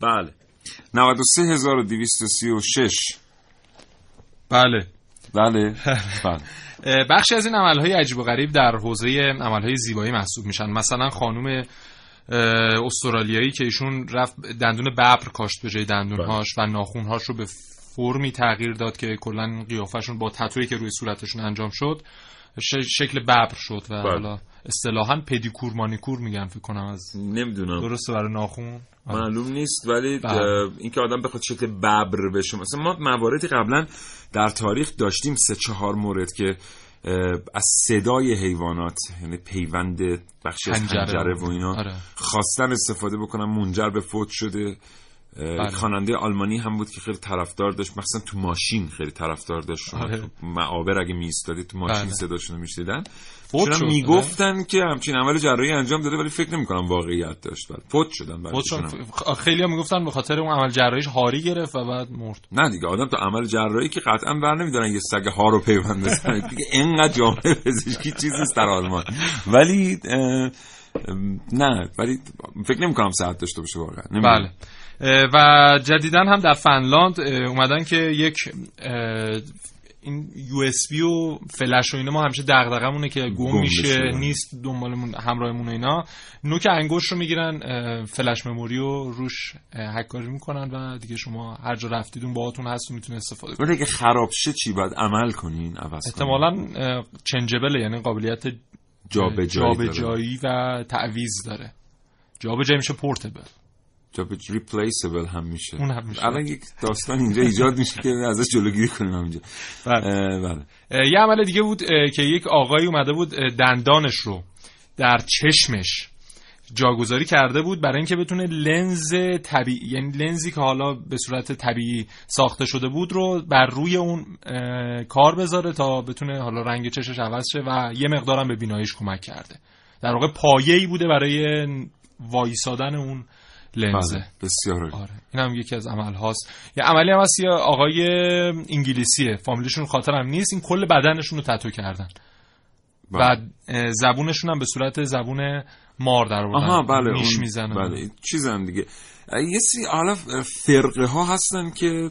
بله. 93236 بله. بله. بله. اه، بخشی از این عملهای عجیب و غریب در حوزه عملهای زیبایی محسوب میشن. مثلا خانم استرالیایی که ایشون رفت دندون ببر کاشت به جای دندونهاش و ناخونهاش رو به فرمی تغییر داد که کلا قیافشون با تتویی که روی صورتشون انجام شد شکل ببر شد و حالا اصطلاحا پدیکور مانیکور میگن فکر کنم از نمی‌دونم درسته برای ناخون آره. معلوم نیست ولی بله. اینکه آدم بخواد شکل ببر بشه مثلا ما مواردی قبلا در تاریخ داشتیم سه چهار مورد که از صدای حیوانات یعنی پیوند بخشی از. حنجره و اینا آره. خواستن استفاده بکنن منجر به فوت شده بله. یک خواننده آلمانی هم بود که خیلی طرفدار داشت مثلا تو ماشین خیلی طرفدار داشت شما آره. معابر اگه میستادی تو ماشین بله. صداشون رو میشنیدن فوت شد، می‌گفتن که همچین عمل جراحی انجام داده ولی فکر نمی‌کنم واقعیت داشت بله. فوت شدن بعدشون هم. خ- خیلی ها می‌گفتن به خاطر اون عمل جراحیش هاری گرفت و بعد مرد. نه دیگه آدم تو عمل جراحی که قطعا بر نمیدارن یه سگ ها رو پیوند بزنه. دیگه اینقدر جامعه پزشکی چیز نیست در آلمان. ولی نه ولی فکر نمی کنم صحت داشته باشه واقعا. بله. و جدیدا هم در فنلاند اومدن که یک این یو اس بی و فلش و اینا ما همیشه دغدغمونه که گم, گم میشه. نیست دنبالمون همراهمون و اینا نوک انگشت رو می‌گیرن فلش مموری رو روش هکاری می‌کنن و دیگه شما هر جا رفتید اون باهاتون هست و می‌تونه استفاده کنید اگه خراب شه چی باید عمل کنین عوض؟ احتمالا چنجبله یعنی قابلیت جابجایی داره. جابجایی و تعویض داره جابجایی میشه پورتبل جا به ریپلیسبل هم میشه اون هم میشه. الان یک داستان اینجا ایجاد میشه که ازش جلوگیری کنیم همینجا بله. بله یه عمل دیگه بود که یک آقایی اومده بود دندانش رو در چشمش جاگذاری کرده بود برای اینکه بتونه لنز طبیعی یعنی لنزی که حالا به صورت طبیعی ساخته شده بود رو بر روی اون کار بذاره تا بتونه حالا رنگ چشش عوض شه و یه مقدارم به بیناییش کمک کرده در واقع پایه‌ای بوده برای وایسادن اون لنزه. بله. بسیار عالی. آره. این هم یکی از عمل هاست. یه عملی هم هست یه آقای انگلیسیه. فامیلیشون خاطرم نیست. این کل بدنشون رو تتو کردن. بله. بعد اه، زبونشون هم به صورت زبون مار در آوردن. آها بله نیش می‌زنن. بله چیزم دیگه. یه سی حالا فرقه ها هستن که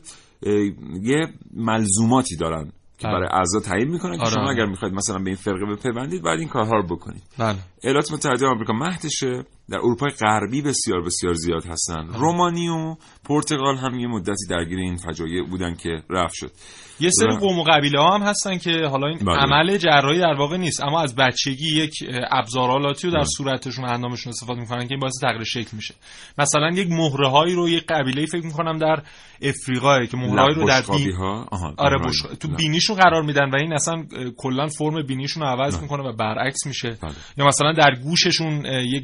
یه ملزوماتی دارن که بله. برای اعضا تعیین می‌کنن که آره، شما آره. اگر می‌خواید مثلا به این فرقه بپیوندید باید این کارها رو بکنید. بله. ایالات متحده آمریکا مهدشه. در اروپای غربی بسیار بسیار زیاد هستن. رومانی و پرتغال هم یه مدتی درگیر این فجایع بودن که رفت شد یه سری قوم و قبیله ها هم هستن که حالا این بله. عمل جراحی در واقع نیست اما از بچگی یک ابزارالاتی رو در صورتشون و اندامشون استفاده می‌کنن که این باعث تغییر شکل میشه مثلا یک مهره هایی رو یک قبیله فکر می‌کنم در افریقا که مهره هایی رو در بین ها آره بله. تو بله. بینیشون قرار میدن و این اصلا کلا فرم بینیشون رو عوض می‌کنه و برعکس میشه بله. یا مثلا در گوششون یک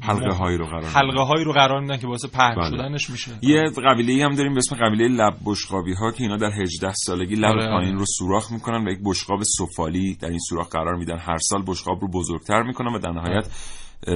حلقه هایی رو قرار. حلقه هایی رو قرار میدن که باعث پهن بله. شدنش میشه. یه قبیله ای هم داریم به اسم قبیله لب بشقابی ها که اینا در 18 سالگی لب آره، پایین آره. رو سوراخ می‌کنن و یک بشقاب سفالی در این سوراخ قرار میدن. هر سال بشقاب رو بزرگتر می‌کنن و در نهایت اه،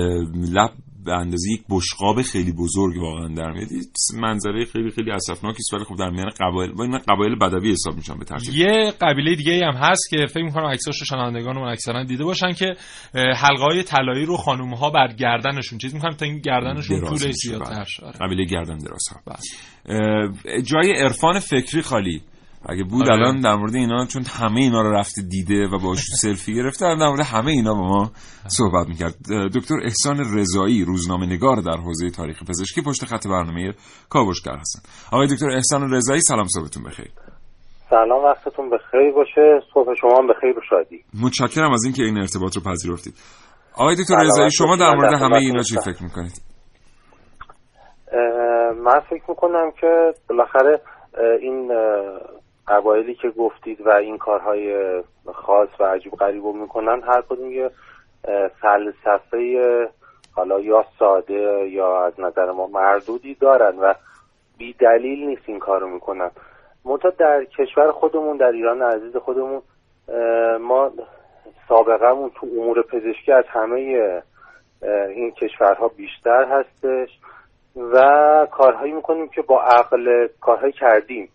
لب به اندازه یک بشقاب خیلی بزرگ واقعا در میاد منظره خیلی خیلی اسفناکی است ولی خب در میان قبایل با این قبایل بدوی حساب میشن به ترتیب یه قبیله دیگه هم هست که فکر می‌کنم رو شنوندگانمون اکثرا دیده باشن که حلقه های طلایی رو خانم ها بر گردنشون چیز می‌کنن تا این گردنشون طولش میشه، زیادتر بله. شه آره. قبیله گردن دراز ها بله. جای عرفان فکری خالی اگه بود آره. الان در مورد اینا چون همه اینا رو رفته دیده و باش سلفی گرفته الان در مورد همه اینا با ما صحبت می‌کرد. دکتر احسان رضایی روزنامه نگار در حوزه تاریخ پزشکی پشت خط برنامه کاوشگر هستن آقای دکتر احسان رضایی سلام صبحتون بخیر. سلام وقتتون بخیر باشه. صبح شما هم بخیر و شادی. متشکرم از اینکه این ارتباط رو پذیرفتید. آقای دکتر رضایی شما در مورد همه اینا چی. فکر می‌کنید؟ من فکر می‌کنم که بالاخره این قبایلی که گفتید و این کارهای خاص و عجیب غریب رو می‌کنن هر کدوم یه فلسفه حالا یا ساده یا از نظر ما مردودی دارن و بی دلیل نیست این کار رو می‌کنن. منتها در کشور خودمون در ایران عزیز خودمون ما سابقهمون تو امور پزشکی از همه این کشورها بیشتر هستش و کارهایی می‌کنیم که با عقل کارهایی کردیم.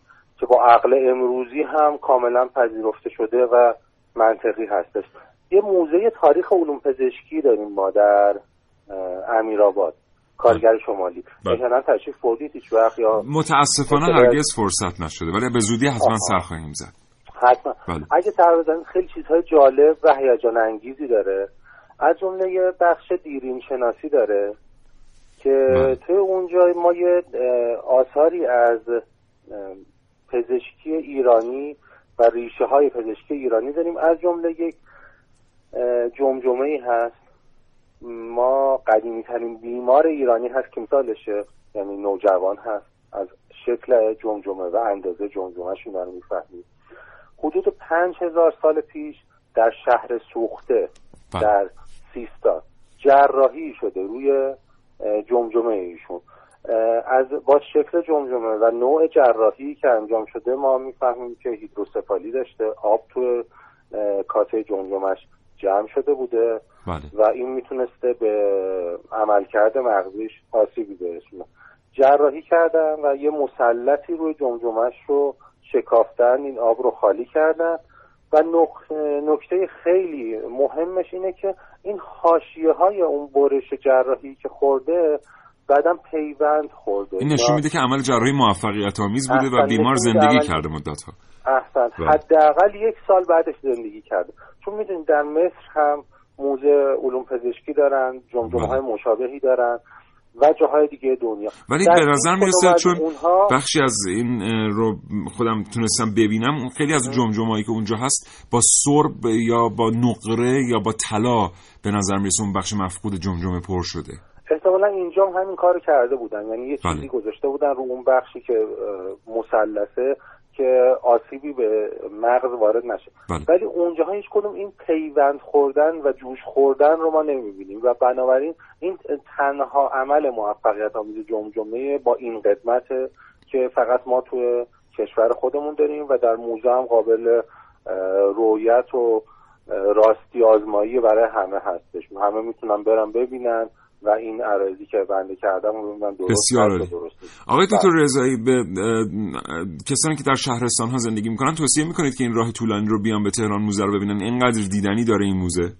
که با عقل امروزی هم کاملا پذیرفته شده و منطقی هستش یه موزه تاریخ علوم پزشکی داریم ما در امیرآباد کارگر شمالی بله. احیانا تشریف بردید هیچ وقت یا متاسفانه هرگز فرصت نشده ولی به زودی حتما. سر خواهیم زد حتما بله. اگه سر بزنید خیلی چیزهای جالب و هیجان انگیزی داره از جمله یه بخش دیرین شناسی داره که بله. توی اونجا ما یه آثاری از پزشکی ایرانی و ریشه های پزشکی ایرانی داریم. از جمله یک جمجمه ای هست. ما قدیمی ترین بیمار ایرانی هست که مثالشه. یعنی نوجوان هست. از شکل جمجمه و اندازه جمجمهش اینا رو می‌فهمید حدود پنج هزار سال پیش در شهر سوخته بله. در سیستا جراحی شده روی جمجمه ایشون. از با شکل جمجمه و نوع جراحی که انجام شده ما می‌فهمیم که هیدروسفالی داشته آب تو کاسه جمجمش جمع شده بوده بله. و این می‌تونسته به عملکرد مغزیش آسیبی برسونه. جراحی کردن و یه مسلطی روی جمجمش رو شکافتن این آب رو خالی کردن. و نکته خیلی مهمش اینه که این حاشیه های اون برش جراحی که خورده بعدم پیوند خورده این نشون میده که عمل جراحی موفقیت آمیز بوده و بیمار زندگی عمل- کرده مدت ها احسن. بله. حداقل یک سال بعدش زندگی کرده. چون می‌دونید در مصر هم موزه علوم پزشکی دارن جمجمه های مشابهی دارن و جاهای دیگه دنیا. ولی به نظر می‌رسه چون اونها بخشی از این رو خودم تونستم ببینم خیلی از جمجمه‌ای که اونجا هست با سرب یا با نقره یا با طلا به نظر می‌رسه اون بخش مفقود جمجمه پر شده. احتمالا اینجا هم همین کار کرده بودن. یعنی یه بله. چیزی گذاشته بودن رو اون بخشی که مثلثه که آسیبی به مغز وارد نشه. بله. ولی اونجا هیچ کدوم این پیوند خوردن و جوش خوردن رو ما نمی‌بینیم. و بنابراین این تنها عمل موفقیت آمیز جمجمه با این قدمت که فقط ما توی کشور خودمون داریم و در موزه هم قابل رویت و راستی آزمایی برای همه هستش. همه می‌تونن برن ببینن. و این عرایزی که بنده کردم رو ببینن درست بسیار عالی. درست. آقای دکتر بله. رضایی به کسانی که در شهرستان ها زندگی می‌کنن توصیه می‌کنید که این راه طولانی رو بیان به تهران موزه رو ببینن اینقدر دیدنی داره این موزه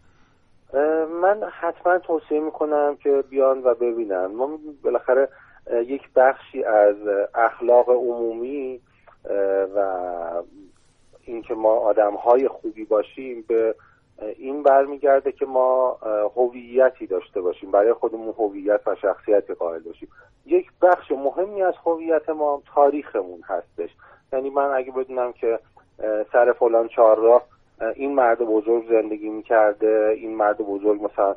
من حتما توصیه می‌کنم که بیان و ببینن ما بالاخره یک بخشی از اخلاق عمومی و اینکه ما آدم های خوبی باشیم به این برمیگرده که ما هویتی داشته باشیم. برای خودمون هویت و شخصیتی قائل باشیم. یک بخش مهمی از هویت ما تاریخمون هستش. یعنی من اگه بدونم که سر فلان چهارراه اه، این مرد بزرگ زندگی می‌کرده این مرد بزرگ مثلا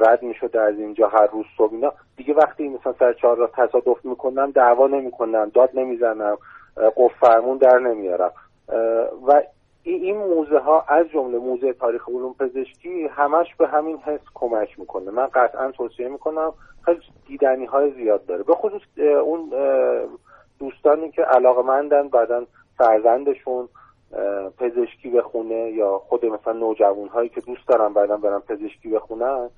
رد می‌شده از اینجا هر روز صبح اینا دیگه وقتی مثلا سر چهار راه تصادف می‌کنم دعوا نمی‌کنم داد نمی‌زنم قف فرمون در نمیارم. و این موزه ها از جمله موزه تاریخ علوم پزشکی همش به همین حس کمک می‌کنه. من قطعا توصیه می‌کنم خیلی دیدنی های زیاد داره. به خصوص اون دوستانی که علاقه مندن بعدا فرزندشون پزشکی بخونه یا خود مثلا نوجوان هایی که دوست دارن بعدا برن پزشکی بخونن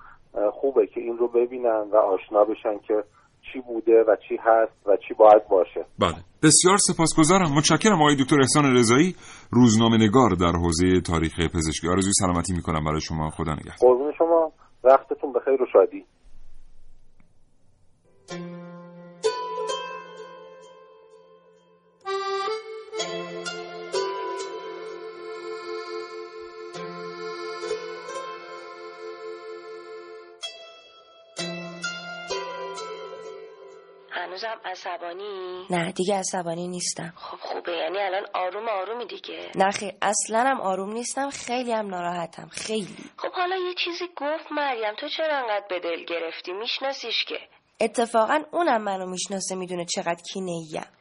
خوبه که این رو ببینن و آشنا بشن که چی بوده و چی هست و چی باید باشه. بله. بسیار سپاسگزارم. متشکرم آقای دکتر احسان رضایی روزنامه نگار در حوزه تاریخ پزشکی. آرزوی سلامتی می‌کنم برای شما. خدا نگهدار. قربون شما. وقتتون بخیر و شادی. هنوزم عصبانی؟ نه دیگه عصبانی نیستم. خب خوبه. یعنی الان آروم آرومی دیگه. نه خیر اصلا هم آروم نیستم. خیلی هم ناراحتم. خیلی. خب حالا یه چیزی گفت مریم. تو چرا انقدر به دل گرفتی؟ میشناسیش که. اتفاقا اونم منو می‌شناسه می‌دونه چقدر کینه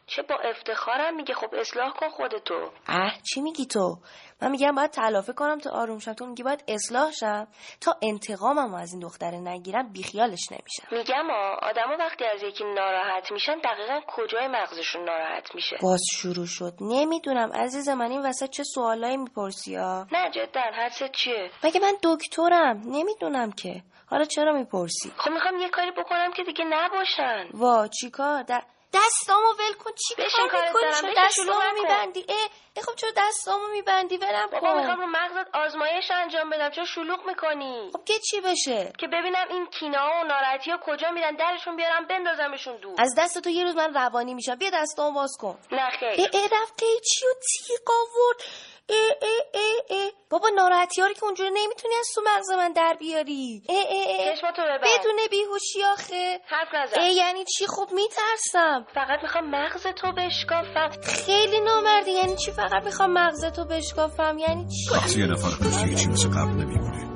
چه با افتخارم میگه خب اصلاح کن خودتو. اه چی میگی تو؟ من میگم باید تلافی کنم تا آروم شم. تو میگی باید اصلاح شم؟ تا انتقامم از این دختره نگیرم بیخیالش نمیشم. میگم آدما وقتی از یکی ناراحت میشن دقیقا کجای مغزشون ناراحت میشه؟ باز شروع شد. نمی‌دونم عزیز من این وسط چه سوالایی می‌پرسی ها نه جدا. حدست چیه؟ مگه من دکترم؟ نمی‌دونم که. حالا چرا می‌پرسی؟ خب می‌خوام یه کاری بکنم که دیگه نباشن. وا چیکار؟ در دستامو ول کن. چی کار می‌کنی بشین دستامو. میبندی؟ اه اه، خب چرا دستامو میبندی؟ ولم بابا کن. می‌خوام رو مغزت آزمایش انجام بدم. چرا شلوغ می‌کنی؟ خب که چی بشه؟ که ببینم این کینا و ناراحتی ها کجا میرن. درشون بیارم بندازمشون دور. از دست تو یه روز من روانی میشم. بیا دستامو باز کن. نه خیر. اه اه رفت قیچی و تیغ آورد؟ اه اه اه اه. بابا ناراحتی که اونجوری نمی‌تونی از تو مغز من در بیاری. اه اه اه. چشماتو ببند. بدون بیهوشی آخه. حرف نزن. اه یعنی چی؟ خب میترسم. فقط می‌خوام مغز تو بشکافم. خیلی نامردی. یعنی چی فقط می‌خوام مغز تو بشکافم؟ یعنی چی؟ وقتی یه نفر خوش هیچی مثل قبل نمیمونه.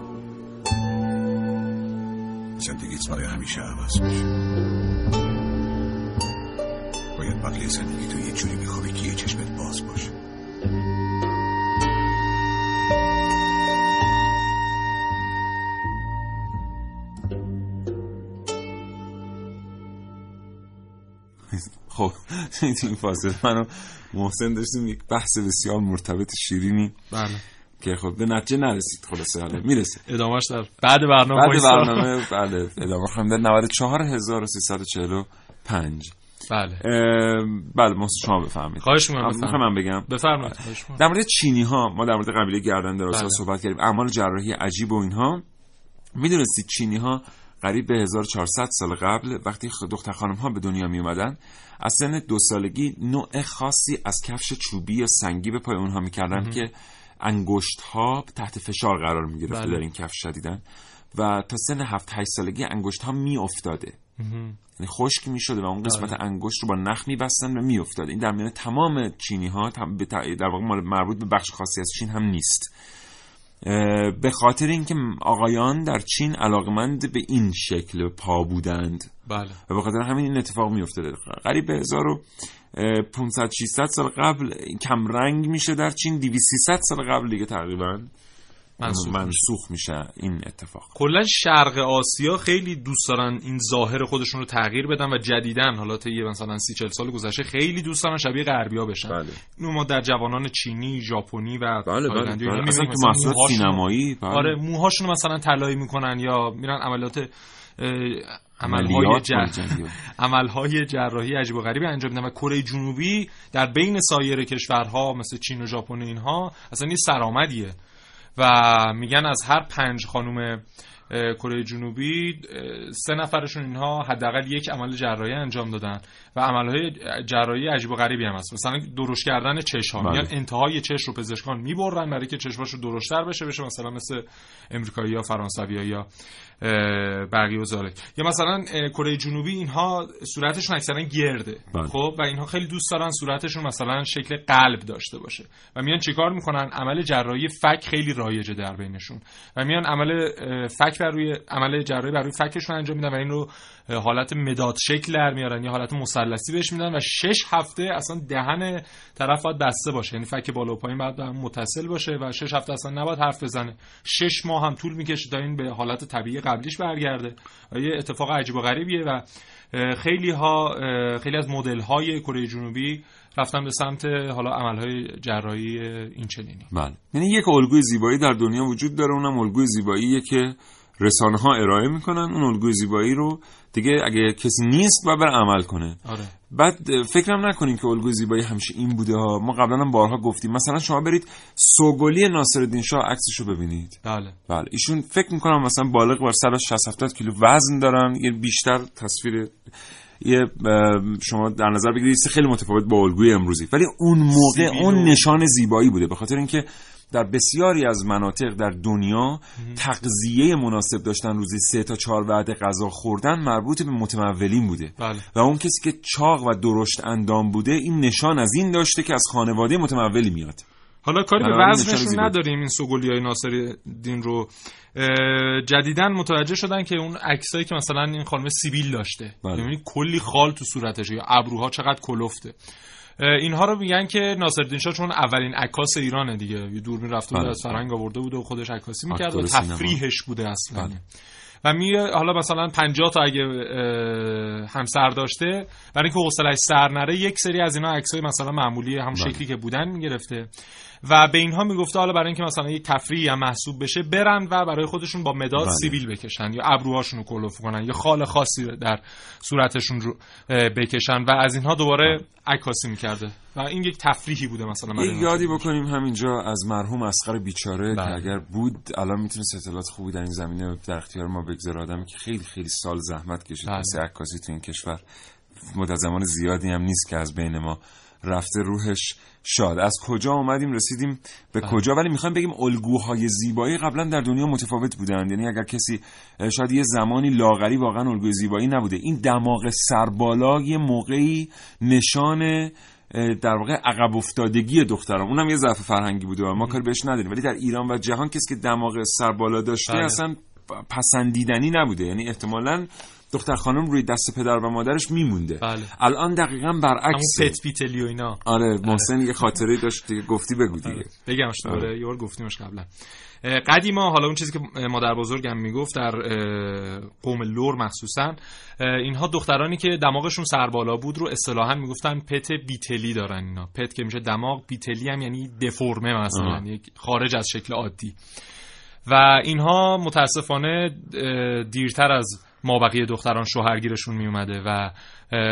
زندگیت برای همیشه عوض میشه. باید بقیه زندگی تو یه جوری بخوابی که یه چشمت باز باشه. خب این فاصله منو محسن داشتیم یک بحث بسیار مرتبط شیرینی بله. که خب به نتیجه نرسید خلاصه حالا می‌رسه. ادامهش در بعد برنامه بعد. برنامه بله ادامه خواهیم داد. 94345 بله. بله محسن شما بفهمید خواهش می‌کنم، من بگم. بفرمایید. در مورد چینی ها ما در مورد قبیله گردن دراز بله. صحبت کردیم. اعمال جراحی عجیب و اینها. می‌دونستید چینی ها قریب به 1400 سال قبل وقتی دختر خانم ها به دنیا می اومدن از سن دو سالگی نوع خاصی از کفش چوبی یا سنگی به پای اونها می‌کردن که انگشت ها تحت فشار قرار می گرفته بله. در این کفش شدیدن و تا سن 7 8 سالگی انگشت ها می افتاده یعنی خشک می شده و اون قسمت انگشت رو با نخ می بستن و می افتاده این در میان تمام چینی ها در واقع مربوط به بخش خاصی از چین هم نیست. به خاطر اینکه آقایان در چین علاقمند به این شکل پا بودند. بله. و به خاطر همین این اتفاق می افتاده قریب به 1500 600 سال قبل کم رنگ میشه در چین. 200 300 سال قبل دیگه تقریبا. منسوخ میشه. منسوخ میشه این اتفاق کلا شرق آسیا خیلی دوست دارن این ظاهر خودشون رو تغییر بدن و جدیدن حالا تا یه مثلا 30 40 سال گذشته خیلی دوست دارن شبیه غربیا بشن بله. اینو ما در جوانان چینی، ژاپنی و بله بله, بله. تو مثلا محصولات موهاشون- سینمایی بله. آره موهاشون مثلا طلایی می‌کنن یا میرن عملیات اه، عملهای جر... عملهای جراحی عجیب و غریبی انجام میدن و کره جنوبی در بین سایر کشورها مثل چین و ژاپن و اینها اصلا یه سرآمدیه و میگن از هر پنج خانم کره جنوبی سه نفرشون اینها حداقل یک عمل جراحی انجام دادن و عملهای جراحی عجیب و غریبی هم هست. مثلا درشت کردن چشم ها بله. میگن انتهای چشم رو پزشکان می‌برن برای که چشماشو درشتر بشه بشه مثلا مثل امریکایی یا فرانسوی یا بقیه و ذالک یا مثلا کره جنوبی اینها صورتشون اکثرا گرده. بله. خب و اینها خیلی دوست دارن صورتشون مثلا شکل قلب داشته باشه. و میان چیکار می‌کنن؟ عمل جراحی فک خیلی رایجه در بینشون. و میان عمل فک بر روی عمل جراحی بر روی فکشون انجام میدن و این رو حالت مداد شکل در میارن یا حالت مثلثی بهش میدن و شش هفته اصلا دهن طرف باید بسته باشه یعنی فک بالا و پایین باید به هم متصل باشه و شش هفته اصلا نباید حرف بزنه. شش ماه هم طول می‌کشه تا این به حالت طبیعی قبلیش برگرده. و یه اتفاق عجیب و غریبیه و خیلی ها خیلی از مدل های کره جنوبی رفتن به سمت حالا عمل های جراحی این چنینی بله. یعنی یک الگوی زیبایی در دنیا وجود داره اونم الگوی زیباییه که رسانه ها ارائه می‌کنن اون الگوی زیبایی رو دیگه اگه کسی نیست باید بره عمل کنه. آره. بعد فکرم نکنین که الگوی زیبایی همیشه این بوده ها. ما قبلا هم بارها گفتیم. مثلا شما برید سوگلی ناصرالدین شاه عکسش رو ببینید. بله. بله. ایشون فکر می‌کنم مثلا بالغ بر 160 70 کیلو وزن دارن. یه بیشتر تصویر یه شما در نظر بگیرید خیلی متفاوت با الگوی امروزی. ولی اون موقع اون و- نشان زیبایی بوده. به خاطر اینکه در بسیاری از مناطق در دنیا تغذیه مناسب داشتن روزی سه تا چهار وعده غذا خوردن مربوط به متمولین بوده. بله. و اون کسی که چاق و درشت اندام بوده این نشان از این داشته که از خانواده متمولی میاد. حالا کاری به وزنشون. نداریم این سوگلی های ناصر دین رو جدیدا متوجه شدن که اون عکسایی که مثلا این خانم سیبیل داشته. بله. یعنی کلی خال تو صورتشه یا ابروها چقدر کلفته. اینها رو میگن که ناصرالدین شاه چون اولین عکاس ایرانه دیگه یه دوربین رفته بود بله. از فرنگ آورده بود و خودش عکاسی می‌کرد و. تفریحش بوده اصلا بله. و می حالا مثلا 50 تا اگه همسر داشته برای اینکه حوصلش سر نره یک سری از اینا عکسای مثلا معمولی هم بله. شکلی که بودن می‌گرفته و به اینها می‌گفته حالا برای اینکه مثلا یک تفریح هم محسوب بشه برن و برای خودشون با مداد بله. سیبیل بکشن یا ابروهاشون رو کلوف کنن یا خال خاصی در صورتشون رو بکشن و از اینها دوباره عکاسی می‌کرده و این یک تفریحی بوده مثلا یه. یادی بکنیم همینجا از مرحوم اسقر بیچاره بله. که اگر بود الان می‌تونست اطلاعات خوبی در این زمینه در اختیار ما بگذاره آدمی که خیلی خیلی سال زحمت کشید بله. واسه عکاسی تو این کشور مدت زمان زیادی هم نیست که از بین ما رفته روحش شاد. از کجا اومدیم رسیدیم به بله. کجا؟ ولی می‌خوایم بگیم الگوهای زیبایی قبلا در دنیا متفاوت بودند. یعنی اگر کسی شاید یه زمانی لاغری واقعا الگوی زیبایی نبوده. این دماغ سربالا یه موقعی نشان در واقع عقب افتادگی دختران. اونم یه ضعف فرهنگی بوده و ما کار بهش نداریم. ولی در ایران و جهان کسی که دماغ سربالا داشته بله. اصلا پسندیدنی نبوده. یعنی احتمالاً دختر خانم روی دست پدر و مادرش میمونده. بله. الان دقیقا همون برعکس پت پیتلی و اینا آره. محسن یه خاطره داشت دیگه گفتی بگو دیگه. بگمش آره. دوباره یه بار گفتیمش قبلا. قدیما حالا اون چیزی که مادر بزرگم می‌گفت در قوم لور مخصوصا اینها دخترانی که دماغشون سربالا بود رو اصطلاحا می‌گفتن پت بیتلی دارن اینا. پت که میشه دماغ بیتلی هم یعنی دفرمه مثلا. یک خارج از شکل عادی. و اینها متاسفانه دیرتر از ما بقیه دختران شوهرگیرشون می اومده و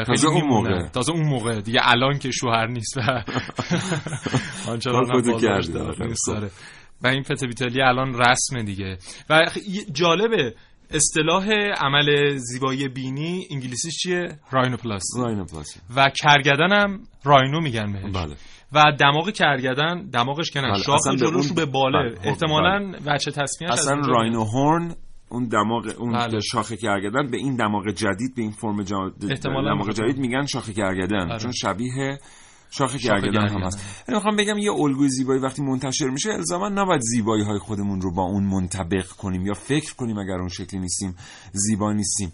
تازه اون. موقع. تازه اون موقع دیگه الان که شوهر نیست و آنچنان خب. آره. و این پت بیتلی الان رسمه دیگه. و جالبه اصطلاح عمل زیبایی بینی انگلیسیش چیه؟ راینوپلاستی راینوپلاستی و کرگدن هم راینو میگن بهش. بله. و دماغ کرگدن دماغش که نه بله، شاخ جلوش اون- به باله. بله، خب، احتمالاً بچه تصمیهش از اصلا راینو هورن اون دماغ اون بله. شاخه کرگدن به این دماغ جدید به این فرم جا... احتمالاً دماغ. جدید میگن شاخه کرگدن آره. چون شبیه شاخه کرگدن هم. هست یعنی می‌خوام بگم یه الگوی زیبایی وقتی منتشر میشه الزاما نباید زیبایی های خودمون رو با اون منطبق کنیم یا فکر کنیم اگر اون شکلی نیستیم زیبا نیستیم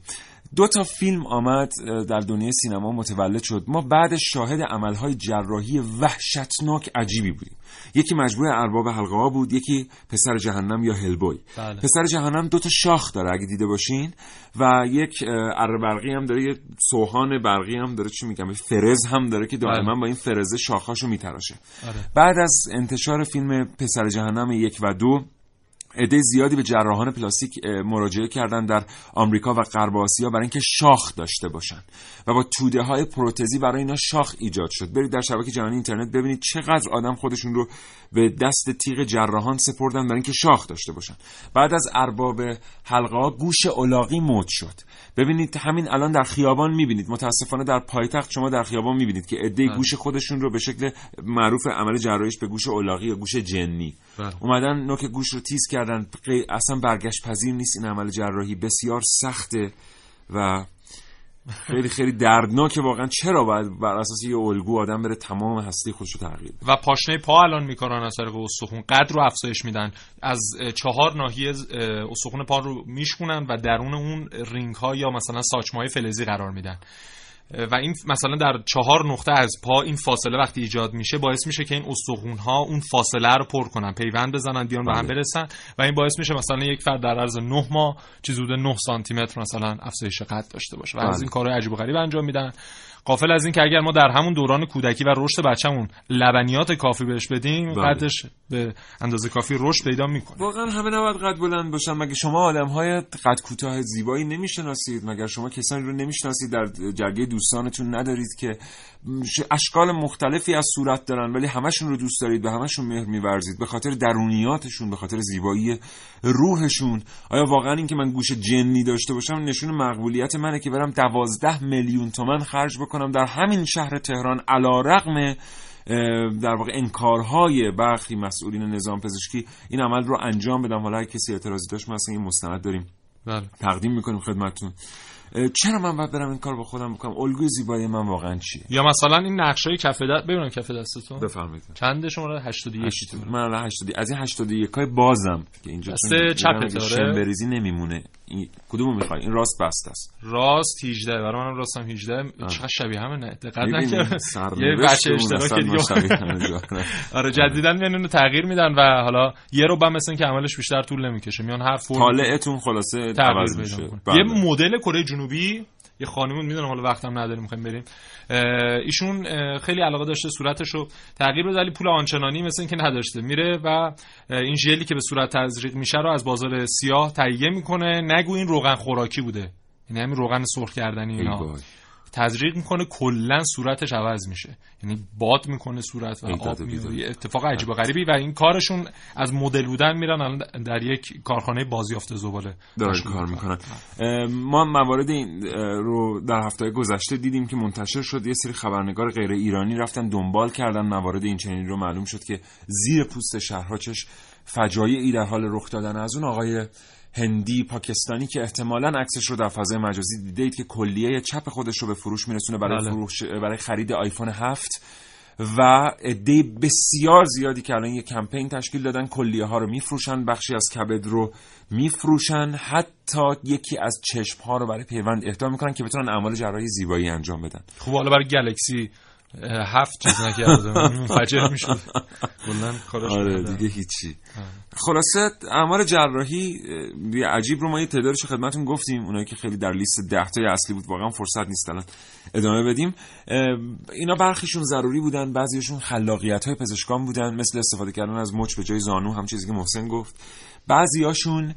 دو تا فیلم آمد در دنیای سینما متولد شد ما بعد شاهد عملهای جراحی وحشتناک عجیبی بودیم یکی مجموعه ارباب حلقه ها بود یکی پسر جهنم یا هلبوی بله. پسر جهنم دو تا شاخ داره اگه دیده باشین و یک اره برقی هم داره یه سوهان برقی هم داره چی میگم فرز هم داره که دائما بله. با این فرزه شاخاشو میتراشه آره. بعد از انتشار فیلم پسر جهنم یک و دو عده زیادی به جراحان پلاستیک مراجعه کردن در آمریکا و غرب آسیا برای اینکه شاخ داشته باشن و با توده های پروتزی برای اینا شاخ ایجاد شد. برید در شبکه جهانی اینترنت ببینید چقدر آدم خودشون رو به دست تیغ جراحان سپردن برای اینکه شاخ داشته باشن. بعد از ارباب حلقه ها گوش الاغی مد شد. ببینید همین الان در خیابان می‌بینید. متاسفانه در پایتخت شما در خیابان می‌بینید که عده بله. گوش خودشون رو به شکل معروف عمل جراحیش به گوش الاغی یا گوش جنی بله. اومدن نوک گوش رو تیز کردن. اصلا برگشت پذیر نیست. این عمل جراحی بسیار سخته و خیلی خیلی دردناکه واقعا. چرا باید بر اساس یه الگو آدم بره تمام هستی خودش رو تغییر؟ و پاشنه پا الان می‌کنن از طریق استخون. قد رو افزایش میدن. از چهار ناحیه استخون پا رو میشکنن و درون اون رینگ ها یا مثلا ساچمه های فلزی قرار میدن. و این مثلا در چهار نقطه از پا این فاصله وقتی ایجاد میشه باعث میشه که این استخون ها اون فاصله رو پر کنن پیوند بزنن بیان به هم بله. برسن و این باعث میشه مثلا یک فرد در عرض 9 ماه چیز حدود 9 سانتی متر مثلا افزایش قد داشته باشه و از بله. این کارهای عجیب و غریب انجام میدن قافل از این که اگر ما در همون دوران کودکی و رشد بچه‌مون لبنیات کافی بهش بدیم بله. قدش به اندازه کافی رشد پیدا می‌کنه. واقعا همه نباید قد بلند باشن. مگه شما آدم های قد کوتاه زیبایی نمی‌شناسید؟ مگر شما کسانی رو نمی‌شناسید؟ در جرگه دوستانتون ندارید که اشکال مختلفی از صورت دارن ولی همشون رو دوست دارید به همشون مهر میورزید به خاطر درونیاتشون به خاطر زیبایی روحشون. آیا واقعا این که من گوش جنی داشته باشم نشون مقبولیت منه که برم دوازده میلیون تومن خرج بکنم در همین شهر تهران علا رقم در واقع انکارهای برخی مسئولین نظام پزشکی این عمل رو انجام بدم حالا کسی اعتراضی داشت ما اصلا این مستند داریم. بله. تقدیم می‌کنیم خدمتتون. چرا من باید برم این کار با خودم بکنم؟ الگوی زیبایی من واقعا چیه؟ یا مثلا این نقشه کف دست ببینم کف دستتون. بفرمایید. چند شماره؟ 81 من الان 80 از این 81 های بازم که اینجا چون اگه آره. بریزی نمیمونه. این کدومو می‌خوای این راست بسته است. راست 18 برای منم راستم 18 چقدر شبیه همه نه؟ دقت؟ نکردم. یه بچه اشتراک دیگه. آره جدیدن میان اینو تغییر میدن و حالا یه رو مثل این که عملش بیشتر طول نمی‌کشه. میان هر فرم طالعتون خلاصه تغییر عوض میشه. بله. یه مدل کره جنوبی یه خانمون می‌دونم حالا وقتم نداریم می‌خوایم بریم. ایشون خیلی علاقه داشته صورتش رو تغییر بده ولی پول آنچنانی مثل اینکه نداشته. میره و این ژلی که به صورت تزریق میشه رو از بازار سیاه تهیه می‌کنه. نگو این روغن خوراکی بوده. یعنی همین روغن سرخ کردنی ای اینا. تزریق می‌کنه کلا صورتش عوض میشه. یعنی باد می‌کنه صورت و آب. یه اتفاق عجیب و غریبی. و این کارشون از مدل بودن میرن الان در یک کارخانه بازیافت زباله. دارن کار می‌کنن. می‌کنن. ما موارد این رو در هفته گذشته دیدیم که منتشر شد. یه سری خبرنگار غیر ایرانی رفتن دنبال کردن. موارد این چنین رو معلوم شد که زیر پوست شهرها چش فجایعی در حال رخ دادن. از اون آقای هندی پاکستانی که احتمالا عکسش رو در فضای مجازی دیدید که کلیه چپ خودش رو به فروش میرسونه برای بله. فروش برای خرید آیفون هفت. و عده بسیار زیادی که الان یه کمپین تشکیل دادن کلیه ها رو میفروشن بخشی از کبد رو میفروشن. حتی یکی از چشم ها رو برای پیوند اهدا می‌کنن که بتونن اعمال جراحی زیبایی انجام بدن. خب حالا برای گلکسی هفت چیز نکرده منفجر می‌شد. کلا کارش آره. دیگه هیچی. خلاصه اعمال جراحی یه عجیب رو ما یه تعدادش خدمتتون گفتیم. اونایی که خیلی در لیست ده تای اصلی بود واقعا فرصت نیست الان ادامه بدیم. اینا برخیشون ضروری بودن بعضیشون خلاقیت های پزشکان بودن مثل استفاده کردن از مچ به جای زانو هم چیزی که محسن گفت. بعضیاشون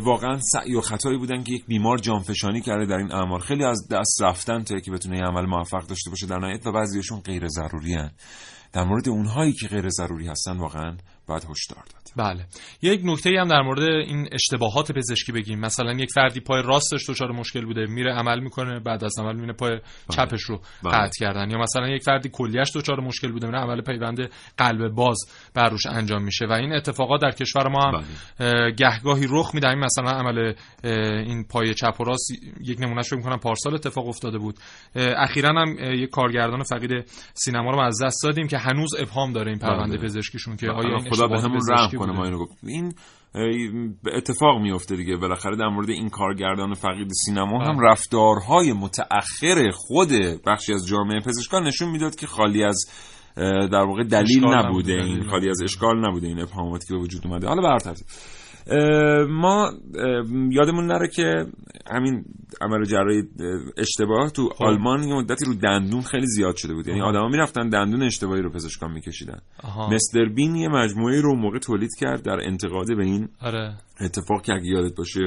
واقعا سعی و خطایی بودن که یک بیمار جانفشانی کرده در این اعمال خیلی از دست رفتن تا که بتونه یه عمل موفق داشته باشه در نهایت و بعضیاشون غیر ضروری هن. در مورد اونهایی که غیر ضروری هستن واقعا باید هشدار داد بله. یک نکته هم در مورد این اشتباهات پزشکی بگیم. مثلا یک فردی پای راستش دچار مشکل بوده میره عمل می‌کنه بعد از عمل میره پای بله. چپش رو بله. قطع کردن. یا مثلا یک فردی کلیش دچار مشکل بوده میره عمل پیوند قلب باز بر روش انجام میشه. و این اتفاقات در کشور ما هم بله. گهگاهی رخ میده. مثلا عمل این پای چپ و راست یک نمونهش فکر می‌کنم پارسال اتفاق افتاده بود. اخیرا هم یک کارگردان فقید سینما رو از دست دادیم که هنوز ابهام داره این پرونده پزشکیشون که آیا این خدا به همون رحم کنه ما اینو گفت این اتفاق میفته دیگه. بالاخره در مورد این کارگردان فقید سینما هم. رفتارهای متأخر خود بخشی از جامعه پزشکان نشون می‌داد که خالی از در واقع دلیل نبوده این خالی از اشکال نبوده این ابهاماتی که به وجود اومده. حالا به ما یادمون نره که همین عمل جراحی اشتباه تو خب. آلمان یه مدتی رو دندون خیلی زیاد شده بود. یعنی آدما می‌رفتن دندون اشتباهی رو پزشکان میکشیدن. مستر بین یه مجموعه رو موقع تولید کرد در انتقاد به این آره. اتفاق که اگه یادت باشه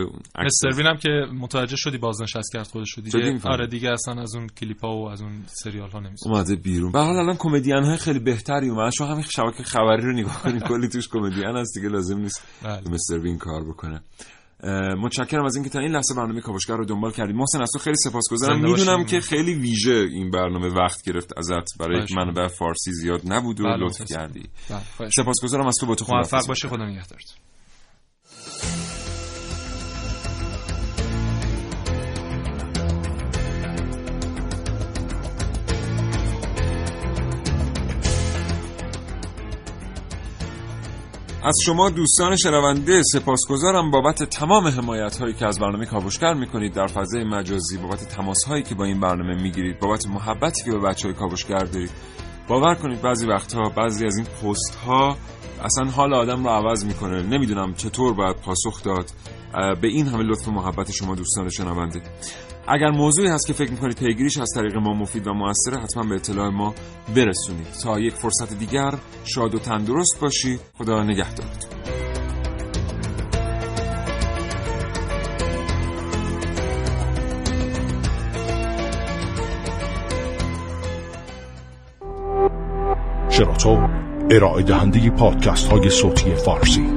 مستر هم که متوجه شدی بازنشست کرد خودش رو دیگه. آره دیگه اصلا از اون کلیپ ها و از اون سریال ها نمیشه اومده بیرون. به حال الان کمدین های خیلی بهتری اومدن. شما همین شبکه خبری رو نگاه کنید کلی توش کمدین هست دیگه لازم نیست. بله. مستر بین کار بکنه. متشکرم از اینکه تا این لحظه برنامه کاوشگر رو دنبال کردید محسن از تو خیلی سپاسگزارم. می‌دونم که خیلی ویژه این برنامه وقت گرفت ازت. برای یک منبع فارسی زیاد نبود و بله، لطف کردی. بله، سپاسگزارم از تو با تو. موفق باشه. خدا نگهدارت. از شما دوستان شنونده سپاسگزارم بابت تمام حمایت هایی که از برنامه کاوشگر می‌کنید. در فضای مجازی بابت تماس هایی که با این برنامه می‌گیرید بابت محبتی که به بچه های کاوشگر دارید باور کنید بعضی وقتها بعضی از این پست ها اصلا حال آدم رو عوض می‌کنه. نمی‌دونم چطور باید پاسخ داد. به این همه لطف و محبت شما دوستان شنونده. اگر موضوعی هست که فکر می‌کنید پیگیریش از طریق ما مفید و موثره حتما به اطلاع ما برسونید. تا یک فرصت دیگر شاد و تندرست باشید. خدا نگهدارتون. شراطو ارائه دهنده پادکست های صوتی فارسی.